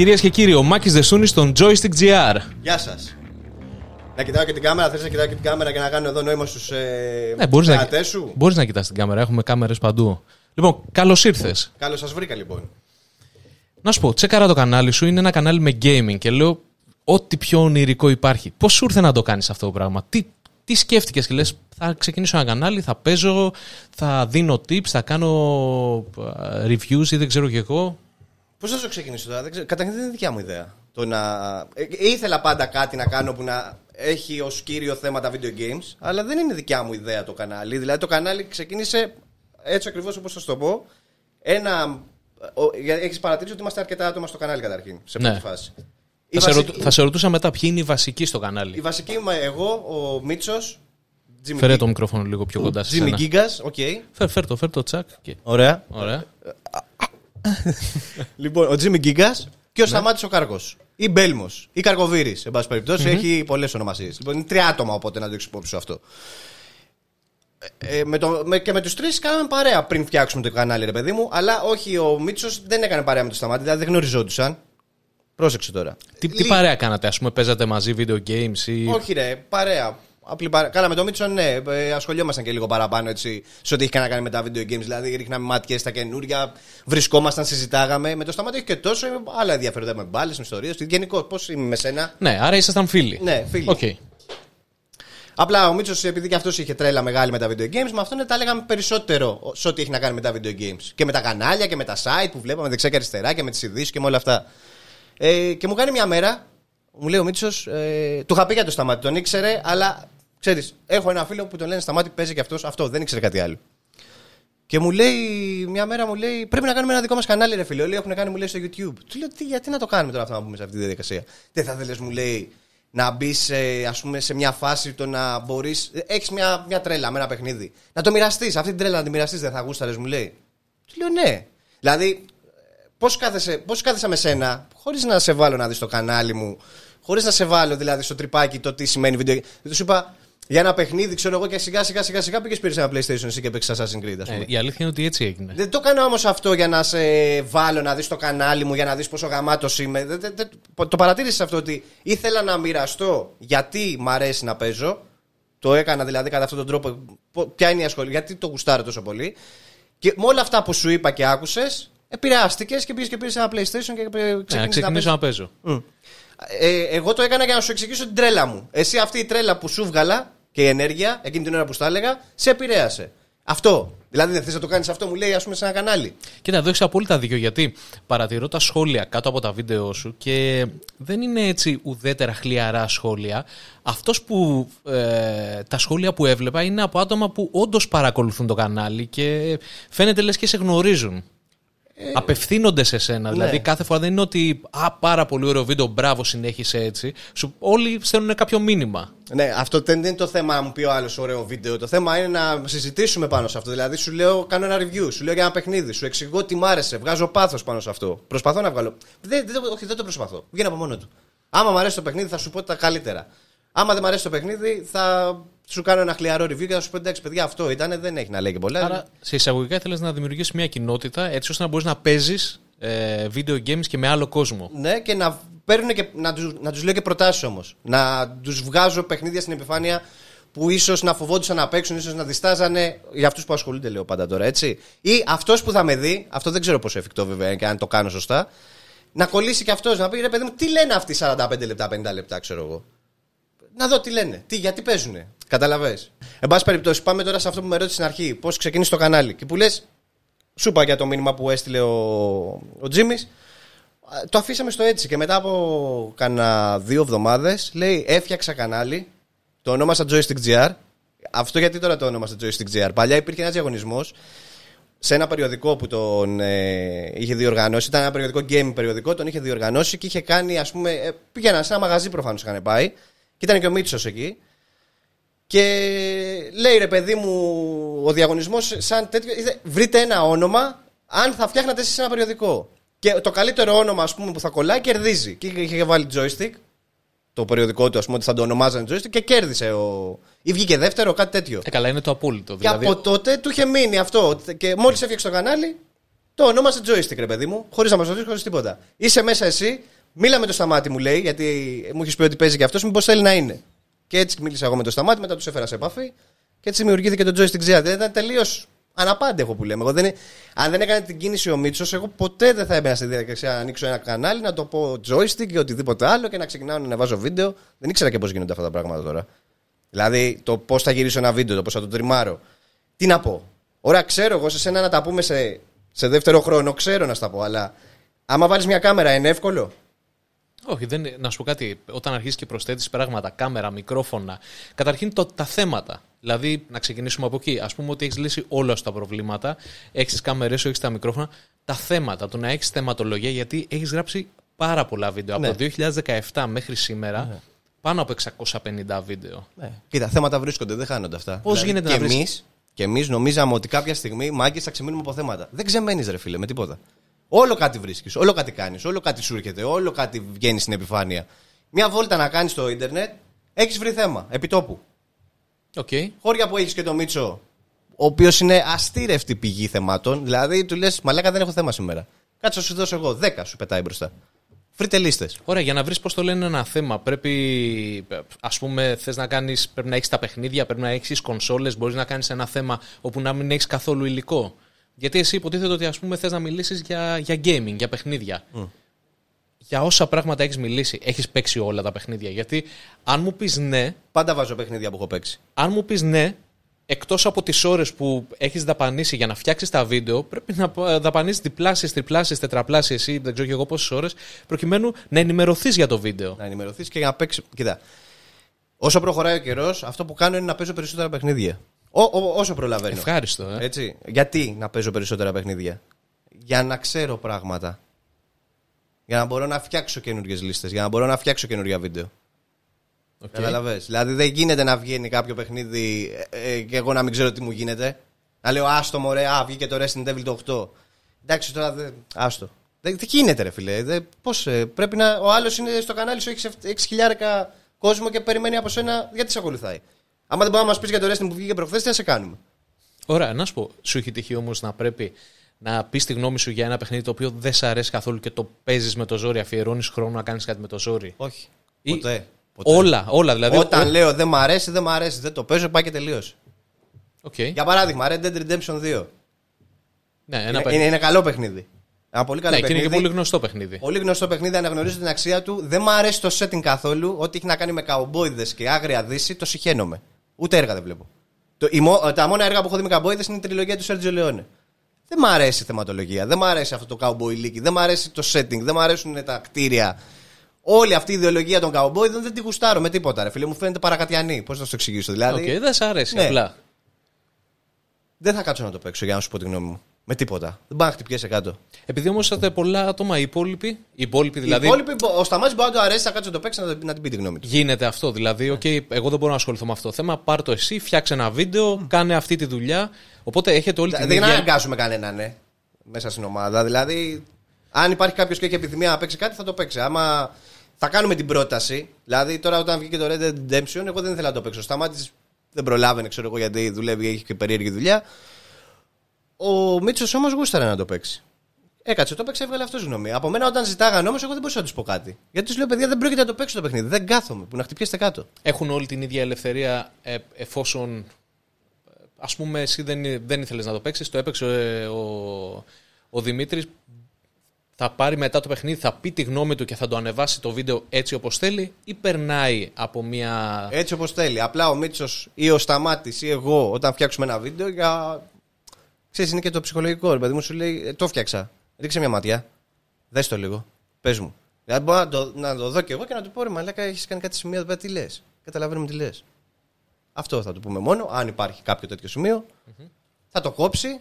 Κυρίες και κύριοι, ο Μάκης Δεσούνη στον Joystick GR. Γεια σας. Να κοιτάω και την κάμερα, θες να κοιτάω και την κάμερα και να κάνω εδώ νόημα στους ε, Ναι, μπορείς να, θεατές σου; μπορείς να κοιτάς την κάμερα, έχουμε κάμερες παντού. Λοιπόν, καλώς ήρθες. Καλώς σας βρήκα λοιπόν. Να σου πω, τσέκαρα το κανάλι σου, είναι ένα κανάλι με gaming και λέω ό,τι πιο ονειρικό υπάρχει. Πώς σου ήρθε να το κάνεις αυτό το πράγμα, τι, τι σκέφτηκες και λες, θα ξεκινήσω ένα κανάλι, θα παίζω, θα δίνω tips, θα κάνω ε, reviews ή δεν ξέρω κι εγώ. Πώς θα το ξεκινήσω τώρα, δεν ξέρω. Καταρχήν δεν είναι δικιά μου ιδέα. Το να... ε, ήθελα πάντα κάτι να κάνω που να έχει ως κύριο θέμα τα video games, αλλά δεν είναι δικιά μου ιδέα το κανάλι. Δηλαδή το κανάλι ξεκίνησε έτσι ακριβώς όπως θα σου το πω. Ένα. Έχεις παρατηρήσει ότι είμαστε αρκετά άτομα στο κανάλι καταρχήν, σε Ναι. πρώτη φάση. Η Θα σε, βασική- ρωτού- θα σε ρωτούσα μετά ποιοι είναι οι βασικοί στο κανάλι. Η βασική είμαι εγώ, ο Μίτσος. Φέρε το μικρόφωνο λίγο πιο κοντά σε Jimmy σένα. Gigas, OK. Φέρ, φέρ το, φέρ το τσακ. Και... Ωραία. Ωραία. Λοιπόν, ο Τζίμι Γκίγκας και ο Σταμάτης ο Κάργο. Ή Μπέλμος. Ή Καρκοβίρης, εν πάση περιπτώσει. Έχει πολλές ονομασίες. Λοιπόν, είναι τρία άτομα, οπότε να το έχει υπόψη σου αυτό. Ε, ε, με το, με, και με τους τρεις κάναμε παρέα πριν φτιάξουμε το κανάλι, ρε παιδί μου. Αλλά όχι, ο Μίτσος δεν έκανε παρέα με το Σταμάτη, δηλαδή δεν γνωριζόντουσαν. Πρόσεξε τώρα. Τι, τι Λί- παρέα κάνατε, ας πούμε, παίζατε μαζί video games ή. Όχι, ρε, παρέα. Απλή παρέα. Κάναμε το Μίτσο, ναι. Ε, ασχολιόμασταν και λίγο παραπάνω έτσι, σε ό,τι έχει να κάνει με τα video games. Δηλαδή, ρίχναμε μάτια στα καινούρια, βρισκόμασταν, συζητάγαμε. Με το Σταμάτη έχει και τόσο ε, άλλα ενδιαφέροντα με μπάλες, με ιστορίες. Γενικώς, πώς είμαι με σένα. Ναι, άρα ήσασταν φίλοι. Ναι, φίλοι. Οκ. Απλά ο Μίτσος, επειδή και αυτός είχε τρέλα μεγάλη με τα video games, με αυτόν τα λέγαμε περισσότερο σε ό,τι έχει να κάνει με τα video games. Και με τα κανάλια και με τα site που βλέπαμε δεξιά και αριστερά και με τις ειδήσεις και με όλα αυτά. Ε, και μου κάνει μια μέρα, μου λέει ο Μίτσος, ε, του είχα πει για το σταμάτη, τον ήξερε, αλλά ξέρεις, έχω ένα φίλο που τον λένε σταμάτη, παίζει και αυτός, αυτό, δεν ήξερε κάτι άλλο. Και μου λέει, μια μέρα μου λέει, πρέπει να κάνουμε ένα δικό μας κανάλι, ρε φίλε. Όλοι έχουν κάνει, μου λέει, στο YouTube. Του λέω, τι, γιατί να το κάνουμε τώρα αυτό να μπούμε σε αυτή τη διαδικασία; Δεν θα θέλεις, μου λέει, να μπεις ας πούμε, σε μια φάση το να μπορείς. Έχεις μια, μια τρέλα με ένα παιχνίδι. Να το μοιραστείς. Αυτή την τρέλα να τη μοιραστείς, δεν θα γούσταρες, μου λέει. Του λέω, ναι. Δηλαδή, πώς κάθεσαι, πώς κάθεσα με σένα, χωρίς να σε βάλω να δεις το κανάλι μου, χωρίς να σε βάλω δηλαδή στο τρυπάκι το τι σημαίνει video game. Δεν σου είπα για ένα παιχνίδι, ξέρω εγώ, και σιγά σιγά σιγά σιγά πήγες πήρες ένα PlayStation εσύ και παίξει Assassin's Creed, ας πούμε. Ε, η αλήθεια είναι ότι έτσι έγινε. Δεν το κάνω όμως αυτό για να σε βάλω να δεις το κανάλι μου, για να δεις πόσο γαμάτος είμαι. Δεν- δεν- δεν- το παρατήρησες αυτό ότι ήθελα να μοιραστώ γιατί μ' αρέσει να παίζω. Το έκανα δηλαδή κατά αυτόν τον τρόπο. Πο- Ποια είναι η ασχολία, γιατί το γουστάρω τόσο πολύ. Και με όλα αυτά που σου είπα και άκουσες, επηρεάστηκες και πήγες και πήρες ένα PlayStation και Ναι, να ξεκίνησες να ξεκινήσω παίζεις. να παίζω. Ε, εγώ το έκανα για να σου εξηγήσω την τρέλα μου. Εσύ αυτή η τρέλα που σου βγάλα και η ενέργεια, εκείνη την ώρα που στα έλεγα, σε επηρέασε. Αυτό. Δηλαδή δεν θες να το κάνεις αυτό, μου λέει, ας πούμε, σε ένα κανάλι. Κοίτα, εδώ έχεις απόλυτα δίκιο γιατί παρατηρώ τα σχόλια κάτω από τα βίντεο σου και δεν είναι έτσι ουδέτερα χλιαρά σχόλια. Αυτός που ε, τα σχόλια που έβλεπα είναι από άτομα που όντως παρακολουθούν το κανάλι και φαίνεται λες και σε γνωρίζουν. Απευθύνονται σε σένα. Δηλαδή κάθε φορά δεν είναι ότι Α, πάρα πολύ ωραίο βίντεο, μπράβο, συνέχισε έτσι. Σου, όλοι στέλνουν κάποιο μήνυμα. Ναι, αυτό δεν είναι το θέμα να μου πει ο άλλος ωραίο βίντεο. Το θέμα είναι να συζητήσουμε πάνω σε αυτό. Δηλαδή, σου λέω, κάνω ένα review, σου λέω για ένα παιχνίδι, σου εξηγώ τι μ' άρεσε, βγάζω πάθος πάνω σε αυτό. Προσπαθώ να βγάλω. Δεν, δεν, το- όχι, δεν το προσπαθώ. Βγαίνει από μόνο του. Άμα μ' αρέσει το παιχνίδι, θα σου πω τα καλύτερα. Άμα δεν μ' αρέσει το παιχνίδι, θα σου κάνω ένα χλιαρό review και θα σου πω εντάξει, παιδιά, αυτό ήταν, δεν έχει να λέει και πολλά. Άρα, σε εισαγωγικά ήθελε να δημιουργήσεις μια κοινότητα έτσι ώστε να μπορείς να παίζεις ε, video games και με άλλο κόσμο. Ναι, και να παίρνουν και να τους να τους λέω και προτάσεις όμως. Να τους βγάζω παιχνίδια στην επιφάνεια που ίσως να φοβόντουσαν να παίξουν, ίσως να διστάζανε για αυτούς που ασχολούνται, λέω πάντα τώρα, έτσι. Ή αυτός που θα με δει, αυτό δεν ξέρω πόσο εφικτό βέβαια και αν το κάνω σωστά, να κολλήσει και αυτός, να πει ρε παιδί μου, τι λένε αυτοί 45 λεπτά, 50 λεπτά, ξέρω εγώ. Να δω τι λένε, τι, γιατί παίζουνε. Καταλαβέ. Εν πάση περιπτώσει, πάμε τώρα σε αυτό που με ρώτησε στην αρχή, πώς ξεκίνησε το κανάλι. Και που λες, σου είπα για το μήνυμα που έστειλε ο, ο Τζίμις το αφήσαμε στο έτσι και μετά από κάνα δύο εβδομάδες λέει έφτιαξα κανάλι, το ονόμασα Joystick GR. Αυτό γιατί τώρα το ονόμασα Joystick GR. Παλιά υπήρχε ένας διαγωνισμός σε ένα περιοδικό που τον ε, είχε διοργανώσει. Ήταν ένα περιοδικό game περιοδικό, τον είχε διοργανώσει και είχε κάνει, ας πούμε. Ε, πήγαιναν σε ένα μαγαζί προφανώς είχαν πάει. Και ήταν και ο Μίτσος εκεί. Και λέει ρε παιδί μου, ο διαγωνισμός σαν τέτοιο. είδε, Βρείτε ένα όνομα αν θα φτιάχνατε εσείς ένα περιοδικό. Και το καλύτερο όνομα ας πούμε, που θα κολλάει κερδίζει. Και είχε- είχε βάλει joystick, το περιοδικό του, ας πούμε, ότι θα το ονομάζανε joystick και κέρδισε. Ο... ή βγήκε δεύτερο, κάτι τέτοιο. Ε, καλά, είναι το απόλυτο. Και Δηλαδή, από τότε του είχε μείνει αυτό. Και μόλις έφτιαξε το κανάλι, Το ονόμασε joystick, ρε παιδί μου, χωρίς να μας ρωτήσει, χωρίς τίποτα. Είσαι μέσα εσύ, μίλα με το σταμάτη, μου λέει, γιατί μου έχεις πει ότι παίζει και αυτός, μήπως θέλει να είναι. Και έτσι μίλησα εγώ με το σταμάτη, μετά τους έφερα σε επαφή και έτσι δημιουργήθηκε το joystick Z. Ήταν τελείως αναπάντεχο που λέμε. Εγώ δεν, αν δεν έκανε την κίνηση ο Μίτσος, εγώ ποτέ δεν θα έμπαινα στη διαδικασία να ανοίξω ένα κανάλι, να το πω joystick ή οτιδήποτε άλλο και να ξεκινάω να βάζω βίντεο. Δεν ήξερα και πώς γίνονται αυτά τα πράγματα τώρα. Δηλαδή το πώς θα γυρίσω ένα βίντεο, το πώς θα το τριμάρω. Τι να πω. Ωραία, ξέρω εγώ σε σένα να τα πούμε σε, σε δεύτερο χρόνο, ξέρω να στα πω, αλλά άμα βάλεις μια κάμερα είναι εύκολο; Όχι, δεν, να σου πω κάτι. Όταν αρχίσει και προσθέτεις πράγματα, κάμερα, μικρόφωνα. Καταρχήν το, τα θέματα. Δηλαδή, να ξεκινήσουμε από εκεί. Α πούμε ότι έχεις λύσει όλα σου τα προβλήματα. Έχεις τι κάμερες σου, έχεις τα μικρόφωνα. Τα θέματα, το να έχεις θεματολογία, γιατί έχεις γράψει πάρα πολλά βίντεο. Ναι. Από το 2017 μέχρι σήμερα, Ναι. πάνω από 650 βίντεο. Ναι. Κοίτα, θέματα βρίσκονται, δεν χάνονται αυτά. Πώς γίνεται και να βρεις- εμείς, και εμείς νομίζαμε ότι κάποια στιγμή μάγκες θα ξεμείνουμε από θέματα. Δεν ξεμένεις, ρε φίλε, με τίποτα. Όλο κάτι βρίσκεις, όλο κάτι κάνεις, όλο κάτι σου έρχεται, όλο κάτι βγαίνει στην επιφάνεια. Μια βόλτα να κάνεις στο ίντερνετ, έχεις βρει θέμα, επιτόπου. Οκ. Χώρια που έχεις και το Μίτσο, ο οποίος είναι αστείρευτη πηγή θεμάτων. Δηλαδή, του λες, Μαλάκα δεν έχω θέμα σήμερα. Κάτσε να σου δώσω εγώ. 10 σου πετάει μπροστά. Βρείτε λίστες. Ωραία, για να βρεις πώς το λένε ένα θέμα, πρέπει, ας πούμε, θες να κάνεις, πρέπει να έχεις τα παιχνίδια, πρέπει να έχεις κονσόλες, μπορείς να κάνεις ένα θέμα όπου να μην έχεις καθόλου υλικό. Γιατί εσύ υποτίθεται ότι ας πούμε θες να μιλήσεις για, για gaming, για παιχνίδια. Για όσα πράγματα έχεις μιλήσει, έχεις παίξει όλα τα παιχνίδια. Γιατί αν μου πεις ναι, Πάντα βάζω παιχνίδια που έχω παίξει. αν μου πεις ναι, εκτός από τις ώρες που έχεις δαπανίσει για να φτιάξεις τα βίντεο, πρέπει να δαπανίσεις διπλάσιε, τριπλάσιε, τετραπλάσιε ή δεν ξέρω και εγώ πόσες ώρες, προκειμένου να ενημερωθείς για το βίντεο. να ενημερωθείς και να παίξεις. Κοίτα. Όσο προχωράει ο καιρός, αυτό που κάνω είναι να παίζω περισσότερα παιχνίδια. Ό, ό- όσο προλαβαίνω. Ευχάριστο, ε. Έτσι. Γιατί να παίζω περισσότερα παιχνίδια; Για να ξέρω πράγματα. Για να μπορώ να φτιάξω καινούριες λίστες. Για να μπορώ να φτιάξω καινούργια βίντεο. Οκ. Κατάλαβες. Δηλαδή δεν γίνεται να βγαίνει κάποιο παιχνίδι ε, ε, και εγώ να μην ξέρω τι μου γίνεται. Να λέω άστο μωρέ, α, βγήκε το Resident Evil το 8. Εντάξει τώρα δεν. Άστο. Δεν, τι γίνεται, ρε φιλέ. Δεν, πώς, ε, πρέπει να. Ο άλλος είναι στο κανάλι σου, έχεις 6.000 κόσμο και περιμένει από σένα γιατί σε ακολουθάει. Άμα δεν μπορεί να μας πεις για το Resident που βγήκε προχθές, τι να σε κάνουμε. Ωραία, να σου πω, σου έχει τύχει όμως να πρέπει να πεις τη γνώμη σου για ένα παιχνίδι το οποίο δεν σε αρέσει καθόλου και το παίζεις με το ζόρι, αφιερώνεις χρόνο να κάνεις κάτι με το ζόρι. Όχι. Ή- Ποτέ. Ποτέ. Όλα, όλα δηλαδή. Όταν ο- λέω δεν μ' αρέσει, δεν μ' αρέσει. Δεν το παίζω, πάει και τελείωσε. Οκ. Για παράδειγμα, Red Dead Redemption 2. Ναι, ένα Είναι, παιχνίδι. είναι, είναι καλό παιχνίδι. Ένα πολύ καλό Ναι, και είναι παιχνίδι. και πολύ γνωστό παιχνίδι. Πολύ γνωστό παιχνίδι, αναγνωρίζω την αξία του. Δεν μου αρέσει το setting καθόλου. Ό,τι έχει να κάνει με καουμπόηδες και άγρια δύση, το συχαίνομαι. Ούτε έργα δεν βλέπω. Το, η, μο- τα μόνα έργα που έχω δει με καουμπόηδες είναι η τριλογία του Σέρτζιο Λεόνε. Δεν μου αρέσει η θεματολογία, δεν μου αρέσει αυτό το καουμποϊλίκι, δεν μου αρέσει το setting, δεν μου αρέσουν τα κτίρια. Όλη αυτή η ιδεολογία των καουμπόηδων δεν τη γουστάρω με τίποτα. Ρε φίλε μου φαίνεται παρακατιανή. Πώς να σου το εξηγήσω, δηλαδή. Οκ, δεν σε αρέσει Ναι. απλά. Δεν θα κάτσω να το παίξω για να σου πω τη γνώμη μου. Με τίποτα. Δεν πα' να χτυπιέσαι κάτω. Επειδή όμως είσαστε πολλά άτομα, οι υπόλοιποι, οι υπόλοιποι δηλαδή. Οι υπόλοιποι, ο Σταμάτης μπορεί να το αρέσει, θα κάτσω να το παίξει να, το- να την πει τη γνώμη του. Γίνεται αυτό. Δηλαδή, οκ, εγώ δεν μπορώ να ασχοληθώ με αυτό το θέμα. Πάρ το εσύ, φτιάξε ένα βίντεο, κάνε αυτή τη δουλειά. Οπότε έχετε όλη την Δεν ίδια. αναγκάζουμε κανέναν, ναι, μέσα στην ομάδα. Δηλαδή, αν υπάρχει κάποιος και έχει επιθυμία να παίξει κάτι, θα το παίξει. Άμα θα κάνουμε την πρόταση, δηλαδή τώρα όταν βγήκε το Red Dead Redemption, εγώ δεν ήθελα να το παίξω. Σταμάτης δεν προλάβαινε, ξέρω εγώ, γιατί δουλεύει, έχει και περίεργη δουλειά. Ο Μίτσος όμως γούσταρε να το παίξει. Έκατσε, το παίξε, έβγαλε αυτός γνώμη. Από μένα όταν ζητάγανε όμως, εγώ δεν μπορούσα να τους πω κάτι. Γιατί τους λέω, παιδιά, δεν πρόκειται να το παίξω το παιχνίδι. Δεν κάθομαι, που να χτυπιέστε κάτω. Έχουν όλη την ίδια ελευθερία ε, εφόσον. Α πούμε, εσύ δεν, δεν ήθελες να το παίξεις, το έπαιξε ε, ο, ο Δημήτρης. Θα πάρει μετά το παιχνίδι, θα πει τη γνώμη του και θα το ανεβάσει το βίντεο έτσι όπως θέλει, ή περνάει από μια. Έτσι όπως θέλει. Απλά ο Μίτσος ή ο Σταμάτης ή εγώ, όταν φτιάξουμε ένα βίντεο, για. Ξέρεις, είναι και το ψυχολογικό. Ρε παιδί μου σου λέει, «Ε, το φτιάξα. Ρίξε μια ματιά. Δες το λίγο. Πες μου. Δηλαδή μπορώ να το, να το δω κι εγώ και να του πω ρε Μαλάκα, έχεις κάνει κάτι σημείο εδώ πέρα, τι λες. Καταλαβαίνουμε τι λες. Αυτό θα του πούμε μόνο. Αν υπάρχει κάποιο τέτοιο σημείο, θα το κόψει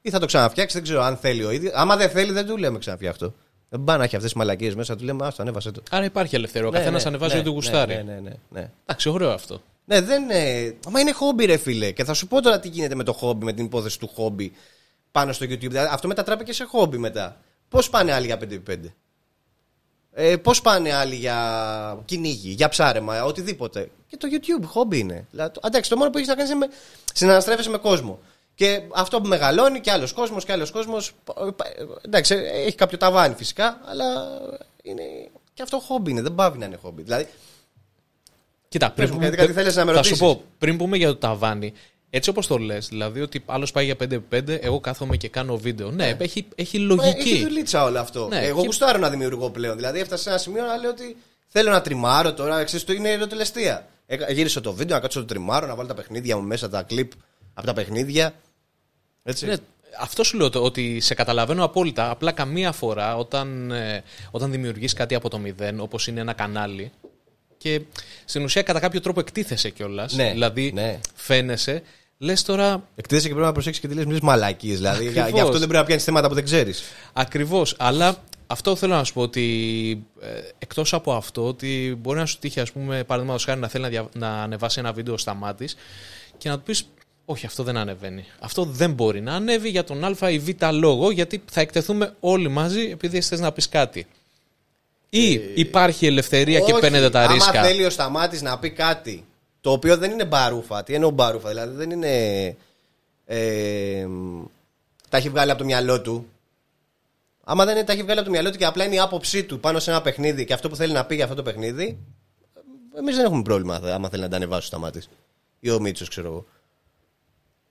ή θα το ξαναφτιάξει. Δεν ξέρω αν θέλει ο ίδιος. Άμα δεν θέλει, δεν του λέμε ξαναφτιάχτω. Δεν πάει να έχει αυτές τις μαλακίες μέσα, του λέμε, Άστο, ανέβασε το. Άρα υπάρχει ελευθερία. Ο Ναι, καθένας ναι, ανεβάζει ναι, ό,τι ναι, γουστάρει. Ναι, ναι, ναι, ναι. Εντάξει, ωραίο αυτό. Ναι, δεν είναι. Μα είναι χόμπι, ρε φίλε. Και θα σου πω τώρα τι γίνεται με το χόμπι, με την υπόθεση του χόμπι πάνω στο YouTube. Δηλαδή, αυτό μετατράπηκε σε χόμπι μετά. Πώς πάνε άλλοι για 5x5. Ε, Πώς πάνε άλλοι για κυνήγι, για ψάρεμα, οτιδήποτε. Και το YouTube χόμπι είναι. Δηλαδή, το, εντάξει, το μόνο που έχεις να κάνεις είναι με, συναναστρέφεσαι με κόσμο. Και αυτό που μεγαλώνει και άλλος κόσμος και άλλος κόσμος. Εντάξει, έχει κάποιο ταβάνι φυσικά, αλλά είναι. Και αυτό χόμπι είναι, δεν πάβει να είναι χόμπι. Δηλαδή, Κοίτα, πριν Πες μου, πούμε, κάτι- κάτι θέλεις να με θα σου ρωτήσεις. πω, πριν πούμε για το ταβάνι, έτσι όπως το λες, δηλαδή ότι άλλος πάει για 5x5, εγώ κάθομαι και κάνω βίντεο. Ναι, έχει, έχει Μα λογική. Έχει δουλίτσα όλο αυτό. Ναι, Εγώ και- γουστάρω να δημιουργώ πλέον. Δηλαδή έφτασα σε ένα σημείο να λέω ότι θέλω να τριμάρω τώρα. Ξέρεις, το είναι ερωτελεστία. Έκα- Γύρισα το βίντεο, να κάτσω το τριμάρω, να βάλω τα παιχνίδια μου μέσα, τα κλιπ από τα παιχνίδια. Έτσι. Ναι, αυτό σου λέω το, ότι σε καταλαβαίνω απόλυτα. Απλά καμία φορά όταν, ε, όταν δημιουργείς κάτι από το μηδέν, όπως είναι ένα κανάλι, και στην ουσία κατά κάποιο τρόπο εκτίθεσαι κιόλας. Ναι, δηλαδή ναι. φαίνεσαι, λες τώρα Εκτίθεσαι και πρέπει να προσέξεις και τι λες, μιλήσει μαλακίες. Δηλαδή, για, Ακριβώς. γι' αυτό δεν πρέπει να πιάνεις θέματα που δεν ξέρεις. Ακριβώς, αλλά αυτό θέλω να σου πω ότι ε, εκτός από αυτό ότι μπορεί να σου τύχει ας πούμε παραδείγματος χάρη να θέλει να, δια- να ανεβάσει ένα βίντεο στα μάτις και να του πεις όχι αυτό δεν ανεβαίνει. Αυτό δεν μπορεί να ανέβει για τον α ή β λόγο γιατί θα εκτεθούμε όλοι μαζί επειδή θες να πεις κάτι. Ή υπάρχει ελευθερία και Ε, Όχι, παίρνετε τα ρίσκα. Άμα θέλει ο Σταμάτης να πει κάτι το οποίο δεν είναι μπαρούφα. Τι εννοώ μπαρούφα, δηλαδή δεν είναι. Ε, μ, τα έχει βγάλει από το μυαλό του. Άμα δεν είναι, τα έχει βγάλει από το μυαλό του και απλά είναι η άποψή του πάνω σε ένα παιχνίδι και αυτό που θέλει να πει για αυτό το παιχνίδι, εμείς δεν έχουμε πρόβλημα άμα θέλει να τα ανεβάσει ο Σταμάτης. Ή ο Μίτσος, ξέρω εγώ.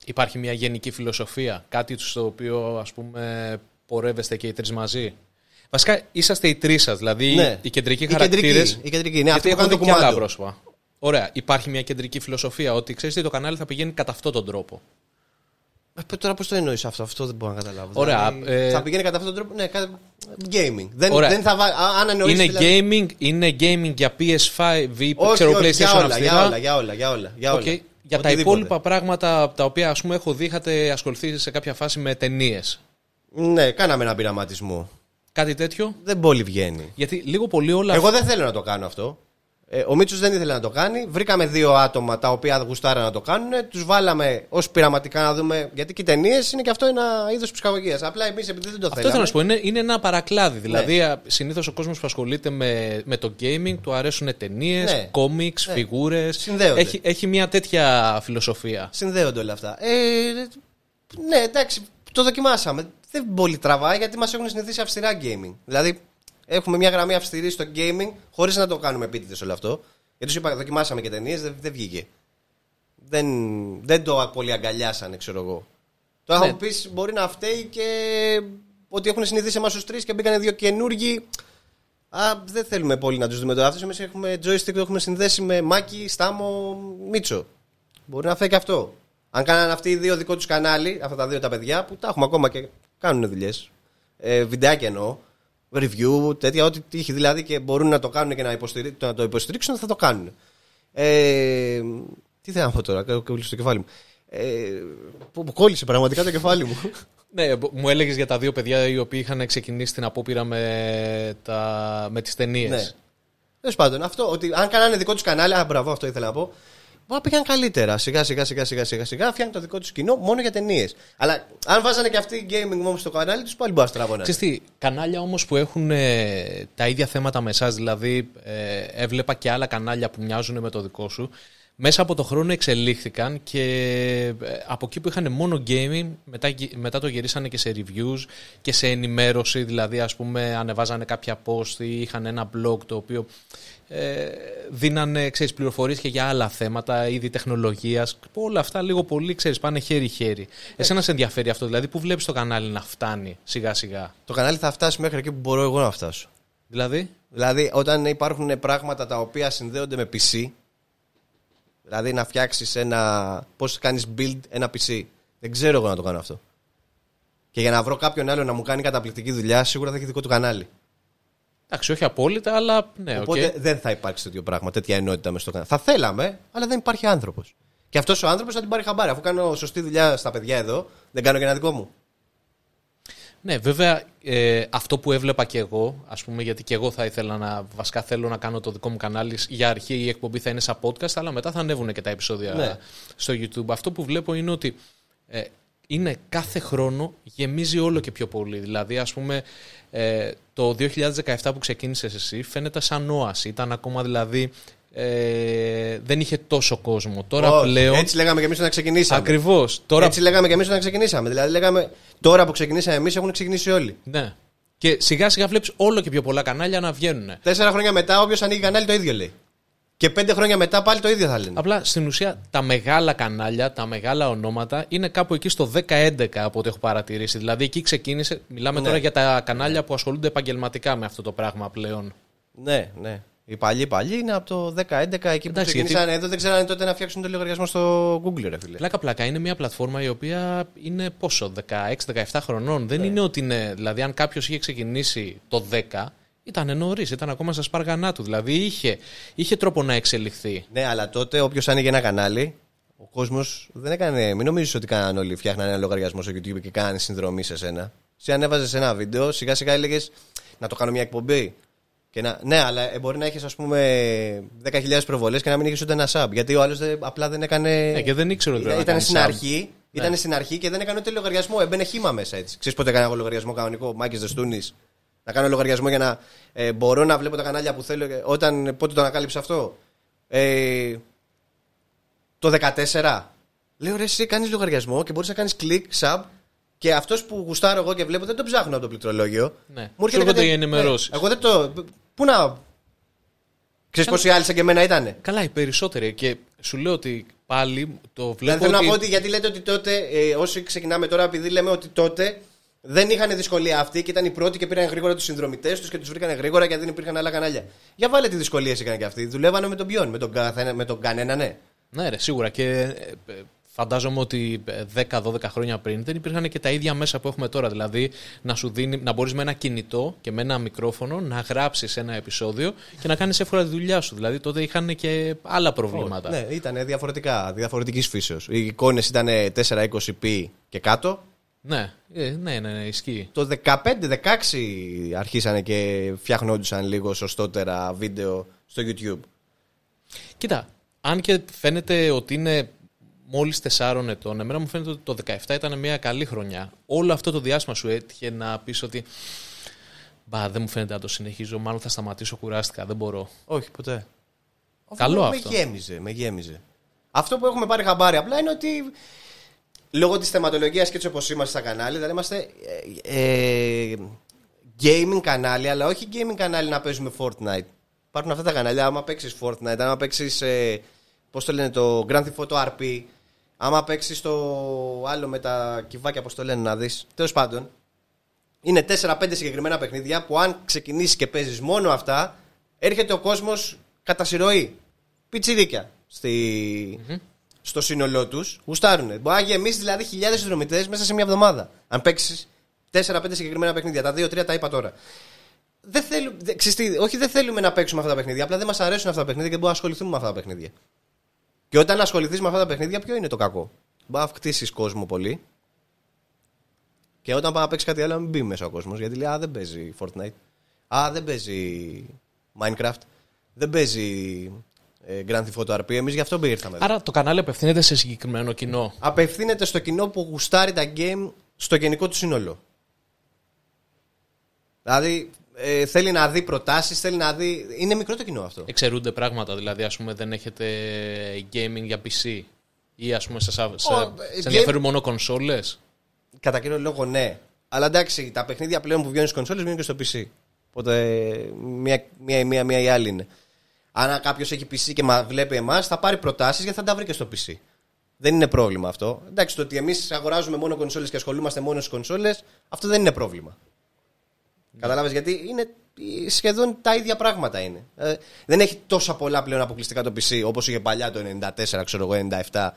Υπάρχει μια γενική φιλοσοφία, κάτι στο οποίο ας πούμε πορεύεστε και οι τρεις μαζί; Βασικά είσαστε οι τρεις σας, δηλαδή Ναι. οι κεντρικοί Η χαρακτήρες. κεντρική, η κεντρική, ναι, αυτή γιατί που έχω κάνει το δει και άλλα κουμάντο. πρόσωπα. Ωραία. Υπάρχει μια κεντρική φιλοσοφία ότι ξέρεις τι, το κανάλι θα πηγαίνει κατά αυτόν τον τρόπο. Ε, Τώρα πώς το εννοείς αυτό, αυτό δεν μπορώ να καταλάβω. Ωραία, Δηλαδή, ε, θα πηγαίνει κατά αυτόν τον τρόπο. Ναι, κα- gaming. Δεν, Ωραία. δεν θα βάλει. Αν εννοείς, είναι, δηλαδή- gaming, είναι gaming για PS5 ή Όχι, ξέρω όχι, PlayStation για όλα, αυστηρά. για όλα, για όλα, για όλα. Για, όλα. Οκ. Για τα Οτιδήποτε. υπόλοιπα πράγματα τα οποία ας πούμε έχω δει, είχατε ασχοληθεί σε κάποια φάση με ταινίες. Ναι, κάναμε ένα πειραματισμό. Κάτι τέτοιο. Δεν πολύ βγαίνει. Γιατί λίγο πολύ όλα. Εγώ δεν θέλω να το κάνω αυτό. Ε, ο Μίτσος δεν ήθελε να το κάνει. Βρήκαμε δύο άτομα τα οποία γουστάραν να το κάνουν. Τους βάλαμε ως πειραματικά να δούμε. Γιατί και οι ταινίες είναι και αυτό ένα είδος ψυχαγωγίας. Απλά εμείς επειδή δεν το Αυτό θέλαμε. θέλω να σου πω. Είναι, είναι ένα παρακλάδι. Ναι. Δηλαδή, συνήθως ο κόσμος που ασχολείται με, με το gaming του αρέσουν ταινίες, Ναι. κόμιξ, Ναι. φιγούρες. Συνδέονται. Έχει, έχει μια τέτοια φιλοσοφία. Συνδέονται όλα αυτά. Ε, ναι, εντάξει, το δοκιμάσαμε. Δεν πολύ τραβάει γιατί μας έχουν συνηθίσει αυστηρά gaming. Δηλαδή, έχουμε μια γραμμή αυστηρή στο gaming χωρίς να το κάνουμε επίτηδες όλο αυτό. Γιατί σου είπα, δοκιμάσαμε και ταινίες, δεν, δεν βγήκε. Δεν, δεν το πολύ αγκαλιάσανε, ξέρω εγώ. Τώρα Ναι. θα μου πεις, μπορεί να φταίει και ότι έχουν συνηθίσει εμάς τους τρεις και μπήκαν δύο καινούργοι. Α, δεν θέλουμε πολύ να τους δούμε τώρα. Αυτού εμείς έχουμε joystick, το έχουμε συνδέσει με Μάκη, Στάμο, Μίτσο. Μπορεί να φταίει και αυτό. Αν κάνανε αυτοί οι δύο δικό τους κανάλι, αυτά τα δύο τα παιδιά που τα έχουμε ακόμα και κάνουν δουλειές. Ε, βιντεάκια εννοώ. Review, τέτοια, ό,τι τύχει δηλαδή και μπορούν να το κάνουν και να, υποστηρί- να το υποστηρίξουν, θα το κάνουν. Ε, τι θέλω να πω τώρα, κόλλησε το κεφάλι μου. Ε, που, που κόλλησε πραγματικά το κεφάλι μου. Ναι, μπο- μου έλεγες για τα δύο παιδιά οι οποίοι είχαν ξεκινήσει την απόπειρα με, τα, με τις ταινίες. Ναι. Τέλος πάντων, αυτό ότι αν κάνανε δικό τους κανάλι, α, μπράβο, αυτό ήθελα να πω. Μπορεί να πήγαν καλύτερα. Σιγά σιγά σιγά σιγά σιγά σιγά φτιάχνουν το δικό τους κοινό μόνο για ταινίες. Αλλά αν βάζανε και αυτοί gaming όμω στο κανάλι τους, πάλι μπορεί να στραβώνανε. Ξέρεις τι, κανάλια όμως που έχουν ε, τα ίδια θέματα με εσάς, δηλαδή ε, έβλεπα και άλλα κανάλια που μοιάζουν με το δικό σου, μέσα από το χρόνο εξελίχθηκαν και ε, από εκεί που είχαν μόνο gaming, μετά, γυ- μετά το γυρίσανε και σε reviews και σε ενημέρωση, δηλαδή ας πούμε ανεβάζανε κάποια post ή είχαν ένα blog το οποίο ε, δίνανε ξέρεις, πληροφορίες και για άλλα θέματα, είδη τεχνολογίας, όλα αυτά λίγο πολύ ξέρεις, πάνε χέρι-χέρι. Εσένα σε ενδιαφέρει αυτό, δηλαδή που βλέπεις το κανάλι να φτάνει σιγά-σιγά; Το κανάλι θα φτάσει μέχρι εκεί που μπορώ εγώ να φτάσω. Δηλαδή, Δηλαδή, όταν υπάρχουν πράγματα τα οποία συνδέονται με PC, δηλαδή να φτιάξεις ένα. Πώς κάνεις build ένα PC. Δεν ξέρω εγώ να το κάνω αυτό. Και για να βρω κάποιον άλλο να μου κάνει καταπληκτική δουλειά, σίγουρα θα έχει δικό του κανάλι. Εντάξει, όχι απόλυτα, αλλά ναι, οκ. Οπότε δεν θα υπάρξει τέτοιο πράγμα, τέτοια ενότητα μέσα στο κανάλι. Θα θέλαμε, αλλά δεν υπάρχει άνθρωπος. Και αυτός ο άνθρωπος θα την πάρει χαμπάρι. Αφού κάνω σωστή δουλειά στα παιδιά εδώ, δεν κάνω και ένα δικό μου. Ναι, βέβαια, ε, αυτό που έβλεπα και εγώ, ας πούμε, γιατί και εγώ θα ήθελα να, βασικά θέλω να κάνω το δικό μου κανάλι, για αρχή η εκπομπή θα είναι σαν podcast, αλλά μετά θα ανέβουν και τα επεισόδια Ναι. στο YouTube. Αυτό που βλέπω είναι ότι ε, είναι κάθε χρόνο γεμίζει όλο και πιο πολύ. Δηλαδή, ας πούμε, ε, το 2017 που ξεκίνησες εσύ φαίνεται σαν όαση. Ήταν ακόμα δηλαδή ε, δεν είχε τόσο κόσμο. Τώρα Όχι, πλέον. Έτσι λέγαμε και εμείς όταν ξεκινήσαμε. Ακριβώς. Τώρα... Έτσι λέγαμε και εμείς όταν ξεκινήσαμε. Δηλαδή, λέγαμε τώρα που ξεκινήσαμε εμείς έχουν ξεκινήσει όλοι. Ναι. Και σιγά σιγά βλέπεις όλο και πιο πολλά κανάλια να βγαίνουν. Τέσσερα χρόνια μετά, όποιος ανοίγει κανάλι το ίδιο λέει. Και πέντε χρόνια μετά πάλι το ίδιο θα λένε. Απλά στην ουσία τα μεγάλα κανάλια, τα μεγάλα ονόματα είναι κάπου εκεί στο 10-11 από ό,τι έχω παρατηρήσει. Δηλαδή εκεί ξεκίνησε. Μιλάμε Ναι. τώρα για τα κανάλια που ασχολούνται επαγγελματικά με αυτό το πράγμα πλέον. Ναι, ναι. Οι παλιοί παλιοί είναι από το 10-11 εκεί που Εντάξει, ξεκινήσανε εδώ. Δεν ξέρανε τότε να φτιάξουν το λογαριασμό στο Google, ρε φίλε. Πλάκα πλάκα είναι μια πλατφόρμα η οποία είναι πόσο, 16-17 χρονών. Ναι. Δεν είναι ότι είναι. Δηλαδή, αν κάποιος είχε ξεκινήσει το 10, ήταν νωρίς, ήταν ακόμα στα σπάργανά του. Δηλαδή είχε, είχε τρόπο να εξελιχθεί. Ναι, αλλά τότε όποιος άνοιγε ένα κανάλι, ο κόσμος δεν έκανε. Μην νομίζεις ότι κάνανε όλοι φτιάχνανε ένα λογαριασμό στο YouTube και κάνανε συνδρομή σε σένα. Si ανέβαζες ένα βίντεο, σιγά σιγά έλεγες να το κάνω μια εκπομπή. Και να, ναι, αλλά ε, μπορεί να έχεις ας πούμε 10.000 προβολές και να μην έχεις ούτε ένα sub. Γιατί ο άλλος απλά δεν έκανε. Ε, και δεν ήξερε ότι πρέπει ήταν, να στην κάνει sub. αρχή, ήταν στην αρχή και δεν έκανε ούτε λογαριασμό. Έμπαινε χήμα μέσα έτσι. Ξέρεις πότε έκανα εγώ λογαριασμό κανονικό, Μάκης Δεστούνης; Να κάνω λογαριασμό για να ε, μπορώ να βλέπω τα κανάλια που θέλω. και Όταν, πότε το ανακάλυψα αυτό. Ε, το 14. Λέω ρε, εσύ κάνεις λογαριασμό και μπορείς να κάνεις κλικ, sub και αυτός που γουστάρω εγώ και βλέπω δεν τον ψάχνω από το πληκτρολόγιο. Ναι. Μου έρχεται Σου έρχονται κάτι- οι ενημερώσεις. Ναι, εγώ δεν το. Πού να. Ξέρεις πόσοι άλλοι σαν και εμένα ήταν. Καλά, οι περισσότεροι. Και σου λέω ότι πάλι το Δηλαδή βλέπω. θέλω ότι... να πω ότι γιατί λέτε ότι τότε, ε, όσοι ξεκινάμε τώρα, επειδή λέμε ότι τότε δεν είχαν δυσκολία αυτοί και ήταν οι πρώτοι και πήραν γρήγορα τους συνδρομητές τους και τους βρήκαν γρήγορα γιατί δεν υπήρχαν άλλα κανάλια. Για βάλε τι δυσκολίες είχαν και αυτοί. Δουλεύανε με τον ποιον, με τον, καθένα, με τον κανένα, ναι. Ναι, ρε, σίγουρα. Και ε, ε, φαντάζομαι ότι ε, 10-12 χρόνια πριν δεν υπήρχαν και τα ίδια μέσα που έχουμε τώρα. Δηλαδή να, σου δίνει, να μπορείς με ένα κινητό και με ένα μικρόφωνο να γράψεις ένα επεισόδιο και να κάνεις εύκολα τη δουλειά σου. Δηλαδή τότε είχαν και άλλα προβλήματα. Ναι, ήταν διαφορετικά, διαφορετικής φύσεως. Οι εικόνες ήταν 420p και κάτω. Ναι, ε, ναι, ναι, ναι, ισχύει. Το 15-16 αρχίσανε και φτιαχνόντουσαν λίγο σωστότερα βίντεο στο YouTube. Κοίτα, αν και φαίνεται ότι είναι μόλις 4 ετών, εμένα μου φαίνεται ότι το 17 ήταν μια καλή χρονιά. Όλο αυτό το διάστημα σου έτυχε να πεις ότι. Μπα, δεν μου φαίνεται να το συνεχίζω. Μάλλον θα σταματήσω, κουράστηκα. Δεν μπορώ. Όχι, ποτέ. Καλό με αυτό. γέμιζε, με γέμιζε. Αυτό που έχουμε πάρει χαμπάρι απλά είναι ότι λόγω της θεματολογίας και έτσι όπως είμαστε στα κανάλια, δηλαδή είμαστε ε, ε, gaming κανάλι, αλλά όχι gaming κανάλι να παίζουμε Fortnite. Υπάρχουν αυτά τα κανάλια, άμα παίξεις Fortnite, άμα παίξεις, ε, πώς το λένε, το Grand Theft Auto RP, άμα παίξεις το άλλο με τα κυβάκια, πώς το λένε, να δεις. Τέλος πάντων, είναι 4-5 συγκεκριμένα παιχνίδια που αν ξεκινήσεις και παίζεις μόνο αυτά, έρχεται ο κόσμος κατά συρροή. Πιτσιρίκια στη... στο σύνολό τους. Γουστάρουνε. Μπορεί να γεμίσει δηλαδή χιλιάδες συνδρομητές μέσα σε μια εβδομάδα. Αν παίξεις 4-5 συγκεκριμένα παιχνίδια. Τα 2-3 τα είπα τώρα. Δεν θέλουμε, δε- ξέρεις τι, όχι δεν θέλουμε να παίξουμε αυτά τα παιχνίδια. Απλά δεν μας αρέσουν αυτά τα παιχνίδια και μπορούμε να ασχοληθούμε με αυτά τα παιχνίδια. Και όταν ασχοληθείς με αυτά τα παιχνίδια, ποιο είναι το κακό; Μπορεί να χτίσεις κόσμο πολύ. Και όταν πάει να παίξεις κάτι άλλο, να μην μπει μέσα ο κόσμος. Γιατί λέει Α, δεν παίζει Fortnite. Α, δεν παίζει Minecraft. Δεν παίζει ε, Grand Theft Auto RP. Εμείς γι' αυτό ήρθαμε. εδώ. Άρα το κανάλι απευθύνεται σε συγκεκριμένο κοινό. Απευθύνεται στο κοινό που γουστάρει τα game στο γενικό του σύνολο. Δηλαδή ε, θέλει να δει προτάσεις, θέλει να δει. Είναι μικρό το κοινό αυτό. Εξαιρούνται πράγματα, δηλαδή ας πούμε δεν έχετε gaming για PC ή ας πούμε σε, σε, σε, Ω, ε, σε ενδιαφέρουν μόνο κονσόλες; Κατά κύριο λόγο, ναι. Αλλά εντάξει, τα παιχνίδια πλέον που βγαίνουν στις κονσόλες βγαίνουν και στο PC. Οπότε μία, μία, μία, μία η άλλη είναι. Αν κάποιος έχει PC και μα βλέπει εμάς, θα πάρει προτάσεις γιατί θα τα βρει και στο PC. Δεν είναι πρόβλημα αυτό. Εντάξει, το ότι εμείς αγοράζουμε μόνο κονσόλες και ασχολούμαστε μόνο στις κονσόλες, αυτό δεν είναι πρόβλημα. Κατάλαβε γιατί είναι σχεδόν τα ίδια πράγματα είναι. Ε, δεν έχει τόσα πολλά πλέον αποκλειστικά το PC όπως είχε παλιά το 94, ξέρω εγώ, 97,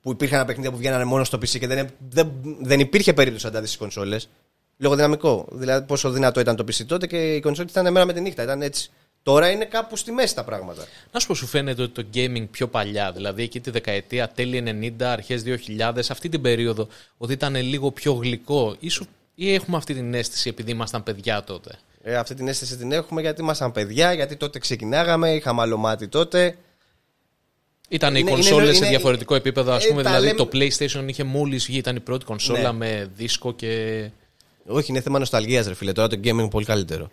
που υπήρχαν παιχνίδια που βγαίνανε μόνο στο PC και δεν, δεν, δεν υπήρχε περίπτωση να τα δει στις κονσόλες. Λόγω δυναμικό. Δηλαδή, πόσο δυνατό ήταν το PC τότε και η κονσόλη ήταν μέρα με τη νύχτα. Ήταν έτσι. Τώρα είναι κάπου στη μέση τα πράγματα. Να σου πω, σου φαίνεται ότι το gaming πιο παλιά, δηλαδή εκεί τη δεκαετία τέλη 90, αρχές 2000, αυτή την περίοδο, ότι ήταν λίγο πιο γλυκό. Ή, σου- ή έχουμε αυτή την αίσθηση επειδή ήμασταν παιδιά τότε; Ε, αυτή την αίσθηση την έχουμε γιατί ήμασταν παιδιά, γιατί τότε ξεκινάγαμε, είχαμε άλλο μάτι τότε. Ήταν οι Είναι- κονσόλες είναι- σε είναι- διαφορετικό επίπεδο, ας ε, πούμε. τα δηλαδή λέμε- το PlayStation είχε μόλις βγει, ήταν η πρώτη κονσόλα Ναι. με δίσκο και. Όχι, είναι θέμα νοσταλγίας ρε φίλε. Τώρα το gaming είναι πολύ καλύτερο.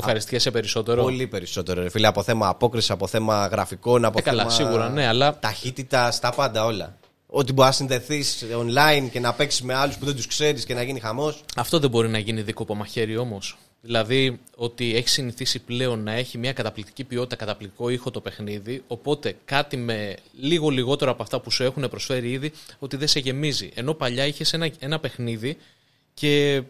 Το ευχαριστιέσαι περισσότερο. Πολύ περισσότερο, ρε φίλε. Από θέμα απόκριση, από θέμα γραφικών, από Ε, καλά, θέμα. σίγουρα, ναι, αλλά- Ταχύτητα, στα πάντα όλα. Ότι μπορείς να συνδεθείς online και να παίξεις με άλλους που δεν τους ξέρεις και να γίνει χαμός. Αυτό δεν μπορεί να γίνει δίκοπο μαχαίρι όμως. Δηλαδή ότι έχεις συνηθίσει πλέον να έχει μια καταπληκτική ποιότητα, καταπληκτικό ήχο το παιχνίδι, οπότε κάτι με λίγο λιγότερο από αυτά που σου έχουν προσφέρει ήδη, ότι δεν σε γεμίζει. Ενώ παλιά είχες ένα, ένα παιχνίδι και